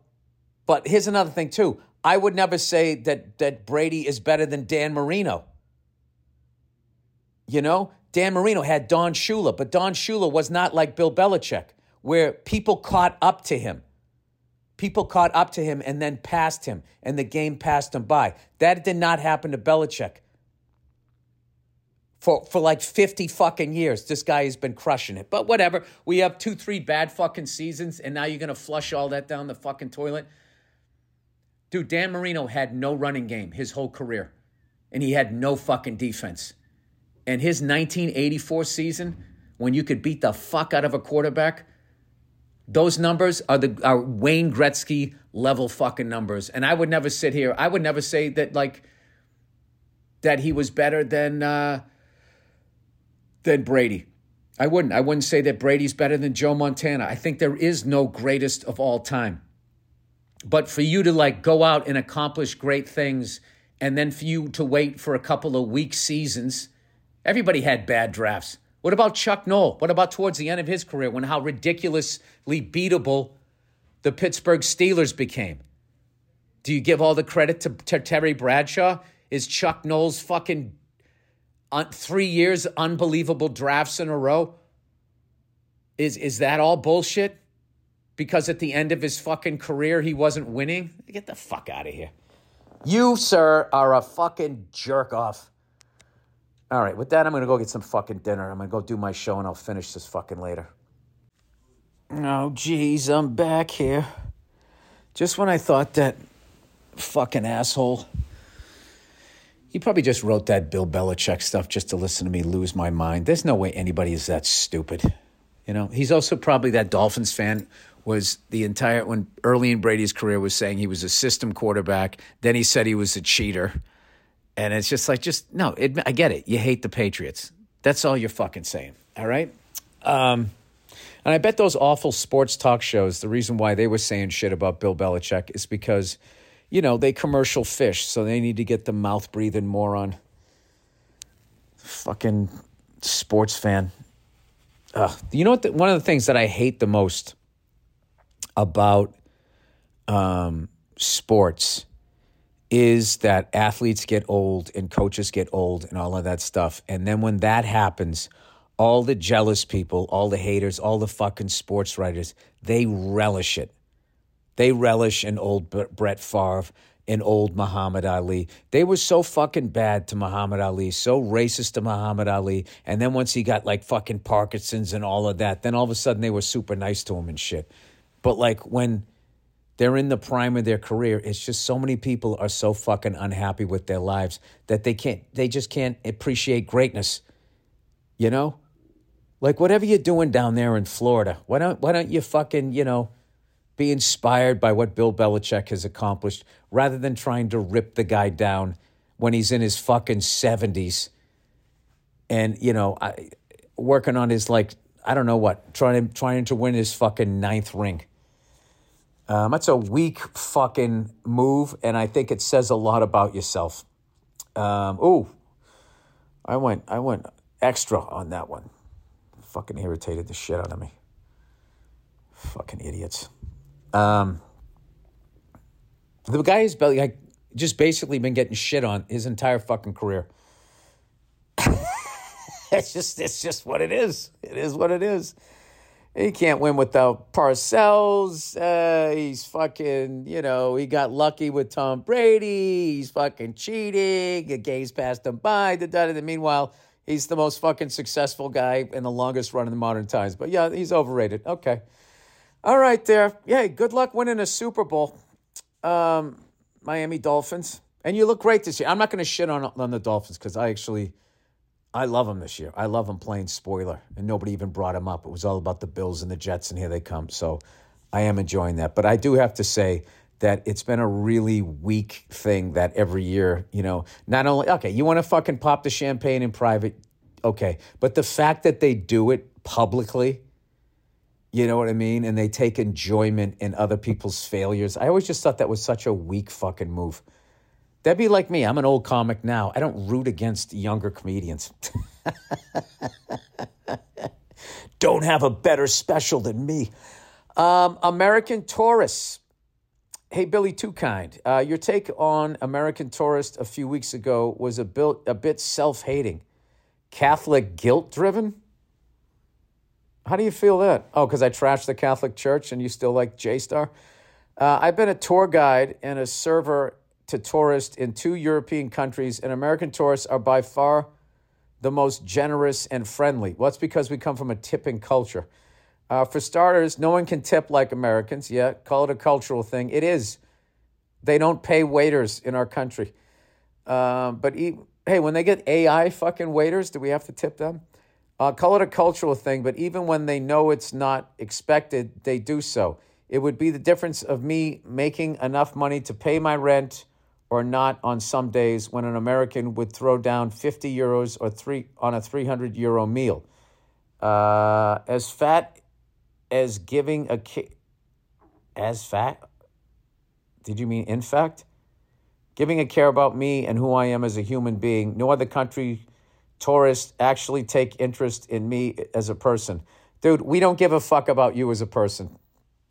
[SPEAKER 1] But here's another thing too. I would never say that that Brady is better than Dan Marino. You know, Dan Marino had Don Shula, but Don Shula was not like Bill Belichick where people caught up to him. People caught up to him and then passed him, and the game passed him by. That did not happen to Belichick. for, for like 50 fucking years. This guy has been crushing it. But whatever. We have two, three bad fucking seasons, and now you're going to flush all that down the fucking toilet. Dude, Dan Marino had no running game his whole career, and he had no fucking defense. And his 1984 season, when you could beat the fuck out of a quarterback, those numbers are the are Wayne Gretzky level fucking numbers. And I would never sit here. I would never say that like that he was better than uh, than Brady. I wouldn't. I wouldn't say that Brady's better than Joe Montana. I think there is no greatest of all time. But for you to like go out and accomplish great things and then for you to wait for a couple of weak seasons, everybody had bad drafts. What about Chuck Noll? What about towards the end of his career when how ridiculously beatable the Pittsburgh Steelers became? Do you give all the credit to, to Terry Bradshaw? Is Chuck Noll's fucking un- three years unbelievable drafts in a row? Is is that all bullshit? Because at the end of his fucking career he wasn't winning? Get the fuck out of here. You, sir, are a fucking jerk off. All right, with that, I'm going to go get some fucking dinner. I'm going to go do my show and I'll finish this fucking later. Oh, geez, I'm back here. Just when I thought that fucking asshole. He probably just wrote that Bill Belichick stuff just to listen to me lose my mind. There's no way anybody is that stupid. You know, he's also probably that Dolphins fan was the entire when early in Brady's career was saying he was a system quarterback. Then he said he was a cheater. And it's just like, just no, it, I get it. You hate the Patriots. That's all you're fucking saying. All right. Um, and I bet those awful sports talk shows, the reason why they were saying shit about Bill Belichick is because, you know, they commercial fish, so they need to get the mouth breathing moron. Fucking sports fan. Ugh. You know what? The, one of the things that I hate the most about um, sports is that athletes get old and coaches get old and all of that stuff. And then when that happens, all the jealous people, all the haters, all the fucking sports writers, they relish it. They relish an old Brett Favre, an old Muhammad Ali. They were so fucking bad to Muhammad Ali, so racist to Muhammad Ali. And then once he got like fucking Parkinson's and all of that, then all of a sudden they were super nice to him and shit. But like when they're in the prime of their career. It's just so many people are so fucking unhappy with their lives that they can't, they just can't appreciate greatness. You know? Like whatever you're doing down there in Florida, why don't, why don't you fucking, you know, be inspired by what Bill Belichick has accomplished rather than trying to rip the guy down when he's in his fucking 70s and, you know, I, working on his, like, I don't know what, trying, trying to win his fucking ninth ring. Um, that's a weak fucking move, and I think it says a lot about yourself. Um, oh, I went, I went extra on that one. Fucking irritated the shit out of me. Fucking idiots. Um, the guy has is like just basically been getting shit on his entire fucking career. it's just, it's just what it is. It is what it is. He can't win without Parcells. Uh, he's fucking, you know, he got lucky with Tom Brady. He's fucking cheating. The game's passed him by. Da, da, da. Meanwhile, he's the most fucking successful guy in the longest run in the modern times. But yeah, he's overrated. Okay. All right, there. Yeah, good luck winning a Super Bowl. Um, Miami Dolphins. And you look great this year. I'm not going to shit on, on the Dolphins because I actually I love him this year. I love him playing spoiler, and nobody even brought him up. It was all about the Bills and the Jets, and here they come. So I am enjoying that. But I do have to say that it's been a really weak thing that every year, you know, not only, okay, you want to fucking pop the champagne in private, okay, but the fact that they do it publicly, you know what I mean? And they take enjoyment in other people's failures. I always just thought that was such a weak fucking move. That'd be like me. I'm an old comic now. I don't root against younger comedians. don't have a better special than me. Um, American Tourists. Hey, Billy Too Kind. Uh, your take on American Tourist a few weeks ago was a, bit, a bit self hating, Catholic guilt driven. How do you feel that? Oh, because I trashed the Catholic Church and you still like J Star? Uh, I've been a tour guide and a server to tourists in two European countries, and American tourists are by far the most generous and friendly? Well, because we come from a tipping culture. Uh, for starters, no one can tip like Americans. Yeah, call it a cultural thing. It is. They don't pay waiters in our country. Um, but e- hey, when they get AI fucking waiters, do we have to tip them? Uh, call it a cultural thing, but even when they know it's not expected, they do so. It would be the difference of me making enough money to pay my rent or not on some days when an American would throw down 50 euros or three on a 300 euro meal. Uh, as fat as giving a ki- as fat? Did you mean in fact? Giving a care about me and who I am as a human being. No other country tourists actually take interest in me as a person. Dude, we don't give a fuck about you as a person.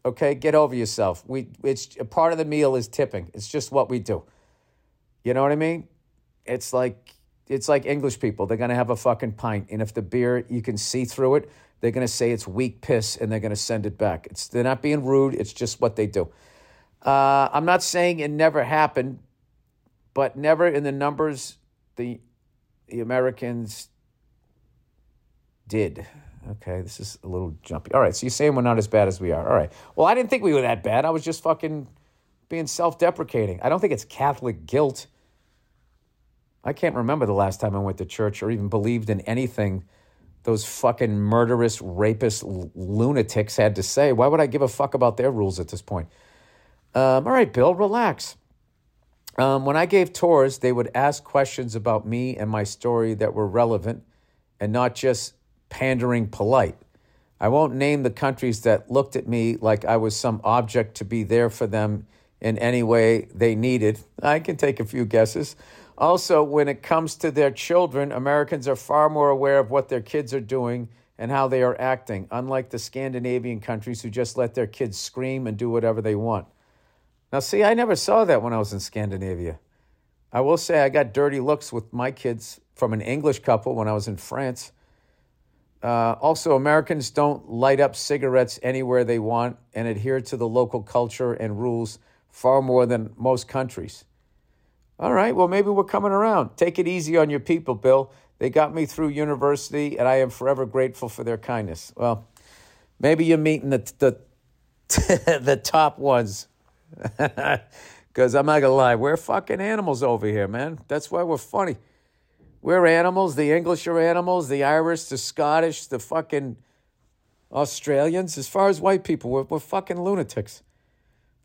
[SPEAKER 1] Okay, get over yourself. We it's part of the meal is tipping. It's just what we do. You know what I mean? It's like it's like English people. They're gonna have a fucking pint, and if the beer you can see through it, they're gonna say it's weak piss, and they're gonna send it back. It's they're not being rude. It's just what they do. Uh, I'm not saying it never happened, but never in the numbers the the Americans did. Okay, this is a little jumpy. All right, so you're saying we're not as bad as we are. All right. Well, I didn't think we were that bad. I was just fucking being self deprecating. I don't think it's Catholic guilt. I can't remember the last time I went to church or even believed in anything those fucking murderous, rapist lunatics had to say. Why would I give a fuck about their rules at this point? Um, all right, Bill, relax. Um, when I gave tours, they would ask questions about me and my story that were relevant and not just pandering polite. I won't name the countries that looked at me like I was some object to be there for them in any way they needed. I can take a few guesses. Also, when it comes to their children, Americans are far more aware of what their kids are doing and how they are acting, unlike the Scandinavian countries who just let their kids scream and do whatever they want. Now, see, I never saw that when I was in Scandinavia. I will say I got dirty looks with my kids from an English couple when I was in France. Uh, also, Americans don't light up cigarettes anywhere they want and adhere to the local culture and rules far more than most countries. All right, well, maybe we're coming around. Take it easy on your people, Bill. They got me through university, and I am forever grateful for their kindness. Well, maybe you're meeting the, the, the top ones. Because I'm not going to lie, we're fucking animals over here, man. That's why we're funny. We're animals. The English are animals. The Irish, the Scottish, the fucking Australians. As far as white people, we're, we're fucking lunatics.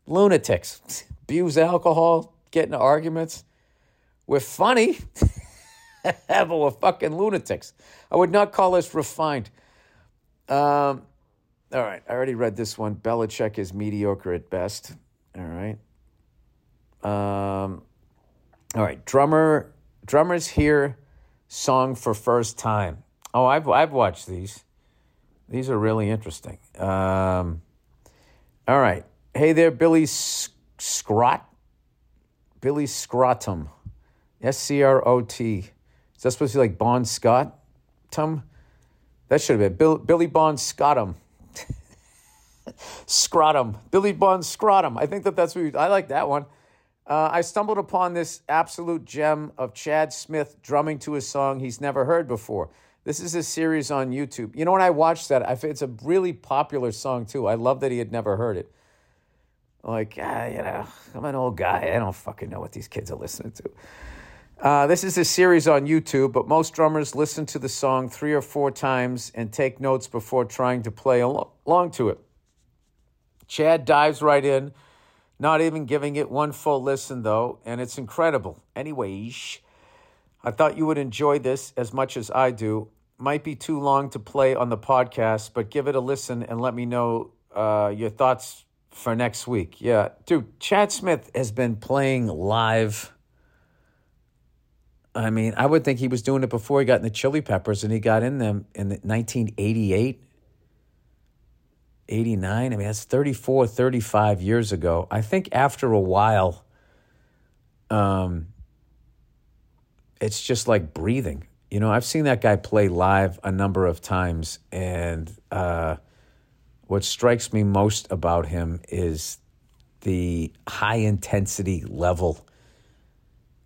[SPEAKER 1] Lunatics. Abuse alcohol, get into arguments. We're funny, but we're fucking lunatics. I would not call us refined. Um, all right, I already read this one. Belichick is mediocre at best. All right. Um, all right, drummer, drummers here, song for first time. Oh, I've I've watched these. These are really interesting. Um, all right, hey there, Billy Scrot, Billy Scrotum. S C R O T. Is that supposed to be like Bon Scott? Tum? That should have been Bill, Billy Bon Scottum. Scrotum. Billy Bon Scrotum. I think that that's what I like that one. Uh, I stumbled upon this absolute gem of Chad Smith drumming to a song he's never heard before. This is a series on YouTube. You know, when I watched that, I, it's a really popular song too. I love that he had never heard it. Like, ah, you know, I'm an old guy. I don't fucking know what these kids are listening to. Uh, this is a series on YouTube, but most drummers listen to the song three or four times and take notes before trying to play along to it. Chad dives right in, not even giving it one full listen, though, and it's incredible. Anyways, I thought you would enjoy this as much as I do. Might be too long to play on the podcast, but give it a listen and let me know uh, your thoughts for next week. Yeah, dude, Chad Smith has been playing live I mean, I would think he was doing it before he got in the Chili Peppers and he got in them in 1988, 89. I mean, that's 34, 35 years ago. I think after a while, um, it's just like breathing. You know, I've seen that guy play live a number of times, and uh, what strikes me most about him is the high intensity level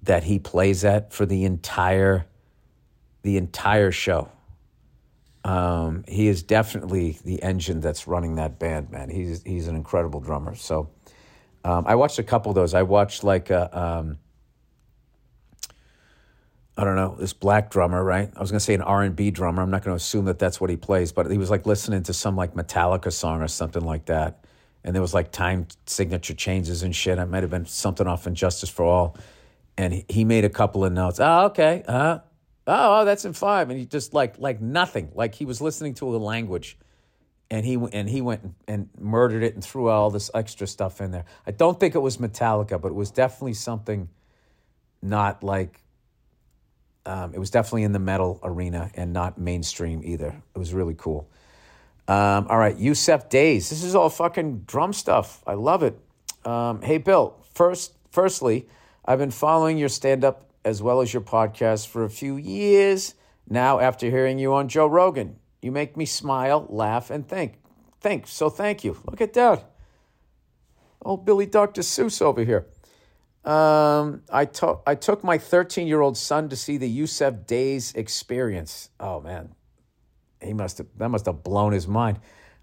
[SPEAKER 1] that he plays at for the entire the entire show. Um, he is definitely the engine that's running that band, man. He's he's an incredible drummer. So um, I watched a couple of those. I watched like a, um, I don't know this black drummer, right? I was gonna say an R and B drummer. I'm not gonna assume that that's what he plays, but he was like listening to some like Metallica song or something like that, and there was like time signature changes and shit. It might have been something off in Justice for All, and he, made a couple of notes. Oh, okay, uh, oh, oh, that's in five, and he just like like nothing, like he was listening to a language, and he and he went and murdered it and threw all this extra stuff in there. I don't think it was Metallica, but it was definitely something not like. Um, it was definitely in the metal arena and not mainstream either. It was really cool. Um, all right, Yussef Dayes. This is all fucking drum stuff. I love it. Um, hey, Bill. First, firstly, I've been following your stand up as well as your podcast for a few years now after hearing you on Joe Rogan. You make me smile, laugh, and think. Think. So thank you. Look at that. Old Billy Dr. Seuss over here. Um, I, to- I took my 13 year old son to see the Yussef Dayes experience. Oh, man. He must have, that must have blown his mind.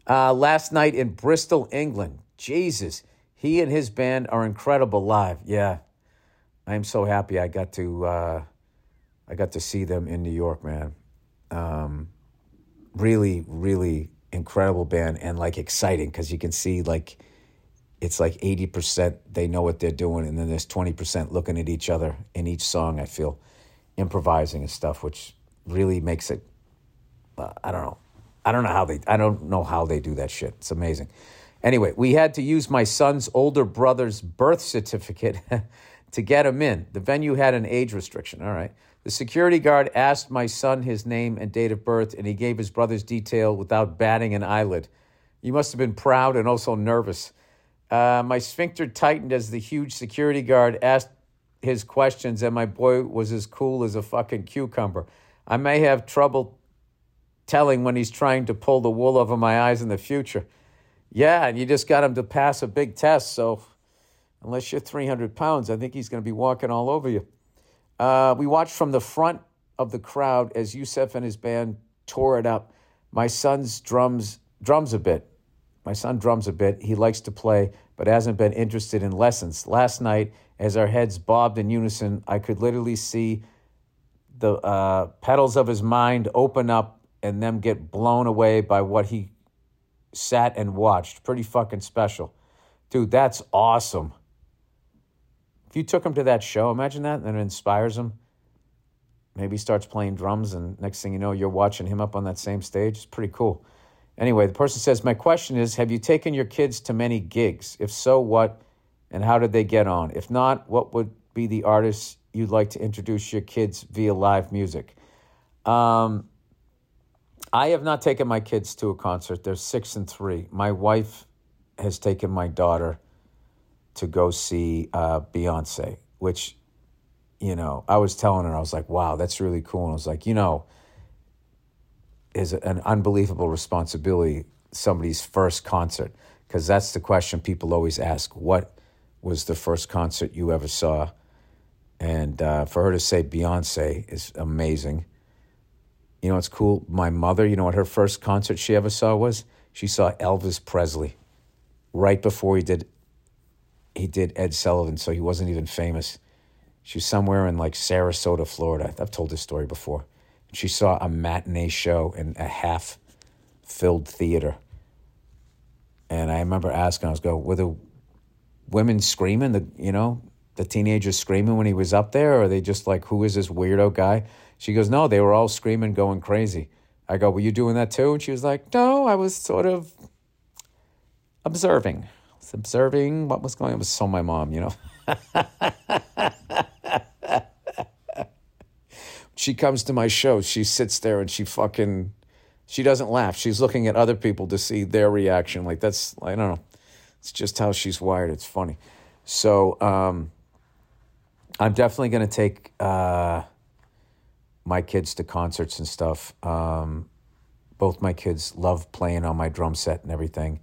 [SPEAKER 1] Uh, last night in Bristol, England. Jesus. He and his band are incredible live. Yeah. I'm so happy I got to uh, I got to see them in New York, man. Um, really, really incredible band and like exciting because you can see like it's like 80% they know what they're doing and then there's 20% looking at each other in each song i feel. Improvising and stuff which really makes it uh, i don't know. I don't know how they i don't know how they do that shit. It's amazing. Anyway we had to use my son's older brother's birth certificate to get him in. The venue had an age restriction. All right. The security guard asked my son his name and date of birth, and he gave his brother's detail without batting an eyelid. You must have been proud and also nervous. Uh, my sphincter tightened as the huge security guard asked his questions, and my boy was as cool as a fucking cucumber. I may have trouble telling when he's trying to pull the wool over my eyes in the future. Yeah, and you just got him to pass a big test, so unless you're 300 pounds, I think he's going to be walking all over you. Uh, we watched from the front of the crowd as Yussef and his band tore it up. My son's drums drums a bit. My son drums a bit. He likes to play, but hasn't been interested in lessons. Last night, as our heads bobbed in unison, I could literally see the uh, petals of his mind open up and them get blown away by what he sat and watched. Pretty fucking special. Dude, that's awesome. If you took him to that show, imagine that, and it inspires him. Maybe he starts playing drums, and next thing you know, you're watching him up on that same stage. It's pretty cool. Anyway, the person says, My question is Have you taken your kids to many gigs? If so, what and how did they get on? If not, what would be the artists you'd like to introduce your kids via live music? Um, I have not taken my kids to a concert. They're six and three. My wife has taken my daughter to go see uh, Beyonce, which, you know, I was telling her, I was like, wow, that's really cool. And I was like, you know, is an unbelievable responsibility, somebody's first concert, because that's the question people always ask what was the first concert you ever saw? And uh, for her to say Beyonce is amazing. You know, it's cool. My mother, you know what her first concert she ever saw was? She saw Elvis Presley right before he did he did Ed Sullivan, so he wasn't even famous. She was somewhere in like Sarasota, Florida. I've told this story before. She saw a matinee show in a half filled theater. And I remember asking, I was going, were the women screaming, the you know, the teenagers screaming when he was up there, or are they just like, who is this weirdo guy? She goes, no, they were all screaming, going crazy. I go, were you doing that too? And she was like, no, I was sort of observing observing what was going on. It was so my mom, you know. she comes to my show, she sits there and she fucking she doesn't laugh. She's looking at other people to see their reaction. Like that's I don't know. It's just how she's wired. It's funny. So um, I'm definitely going to take uh, my kids to concerts and stuff. Um, both my kids love playing on my drum set and everything.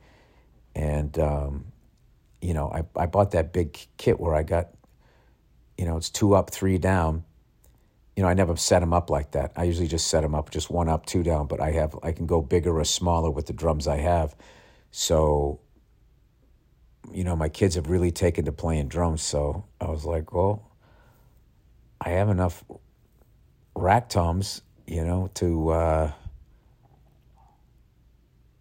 [SPEAKER 1] And um, you know, I, I bought that big kit where I got, you know, it's two up, three down. you know, I never set them up like that. I usually just set them up just one up, two down, but I have I can go bigger or smaller with the drums I have. So, you know, my kids have really taken to playing drums. So I was like, well, I have enough rack toms, you know, to uh,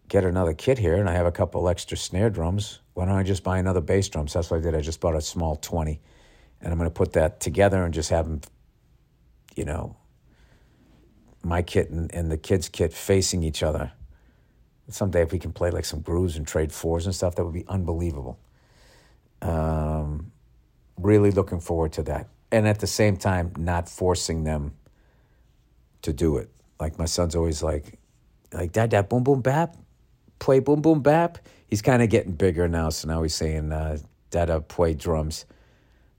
[SPEAKER 1] get another kit here, and I have a couple extra snare drums. Why don't I just buy another bass drum? So that's what I did. I just bought a small 20, and I'm going to put that together and just have them, you know, my kit and, and the kids' kit facing each other. Someday, if we can play like some grooves and trade fours and stuff, that would be unbelievable. Um, really looking forward to that. And at the same time, not forcing them to do it. Like my son's always like, like dad, dad, boom, boom, bap, play boom, boom, bap. He's kind of getting bigger now, so now he's saying, uh, dada, play drums.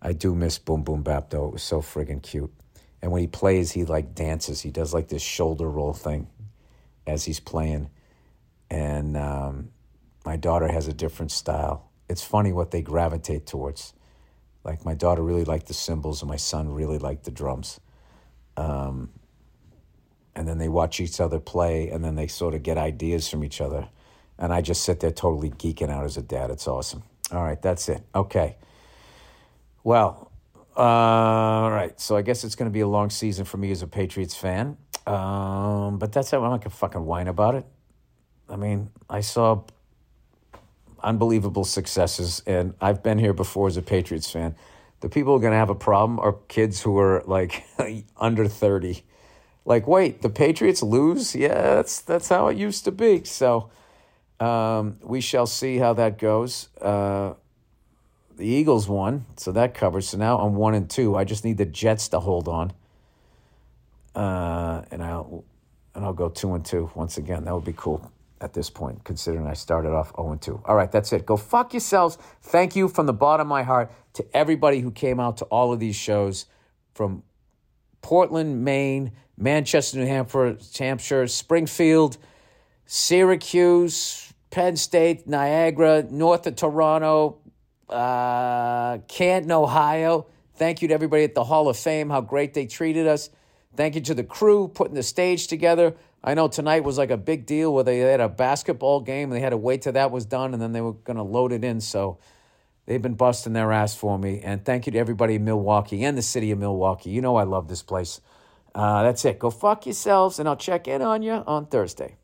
[SPEAKER 1] I do miss boom, boom, bap though. It was so friggin' cute. And when he plays, he like dances. He does like this shoulder roll thing as he's playing. And um, my daughter has a different style. It's funny what they gravitate towards. Like my daughter really liked the cymbals, and my son really liked the drums. Um, and then they watch each other play, and then they sort of get ideas from each other. And I just sit there totally geeking out as a dad. It's awesome. All right, that's it. Okay. Well, uh, all right. So I guess it's going to be a long season for me as a Patriots fan. Um, but that's it. I'm not going to fucking whine about it. I mean, I saw unbelievable successes, and I've been here before as a Patriots fan. The people who are going to have a problem are kids who are like under 30. Like, wait, the Patriots lose? Yeah, that's that's how it used to be. So um, we shall see how that goes. Uh, the Eagles won, so that covers. So now I'm one and two. I just need the Jets to hold on, uh, and I'll and I'll go two and two once again. That would be cool at this point, considering I started off 0 and 2. All right, that's it. Go fuck yourselves. Thank you from the bottom of my heart to everybody who came out to all of these shows from Portland, Maine, Manchester, New Hampshire, Hampshire Springfield, Syracuse, Penn State, Niagara, north of Toronto, uh, Canton, Ohio. Thank you to everybody at the Hall of Fame, how great they treated us. Thank you to the crew putting the stage together. I know tonight was like a big deal where they had a basketball game and they had to wait till that was done and then they were going to load it in. So they've been busting their ass for me. And thank you to everybody in Milwaukee and the city of Milwaukee. You know I love this place. Uh, that's it. Go fuck yourselves and I'll check in on you on Thursday.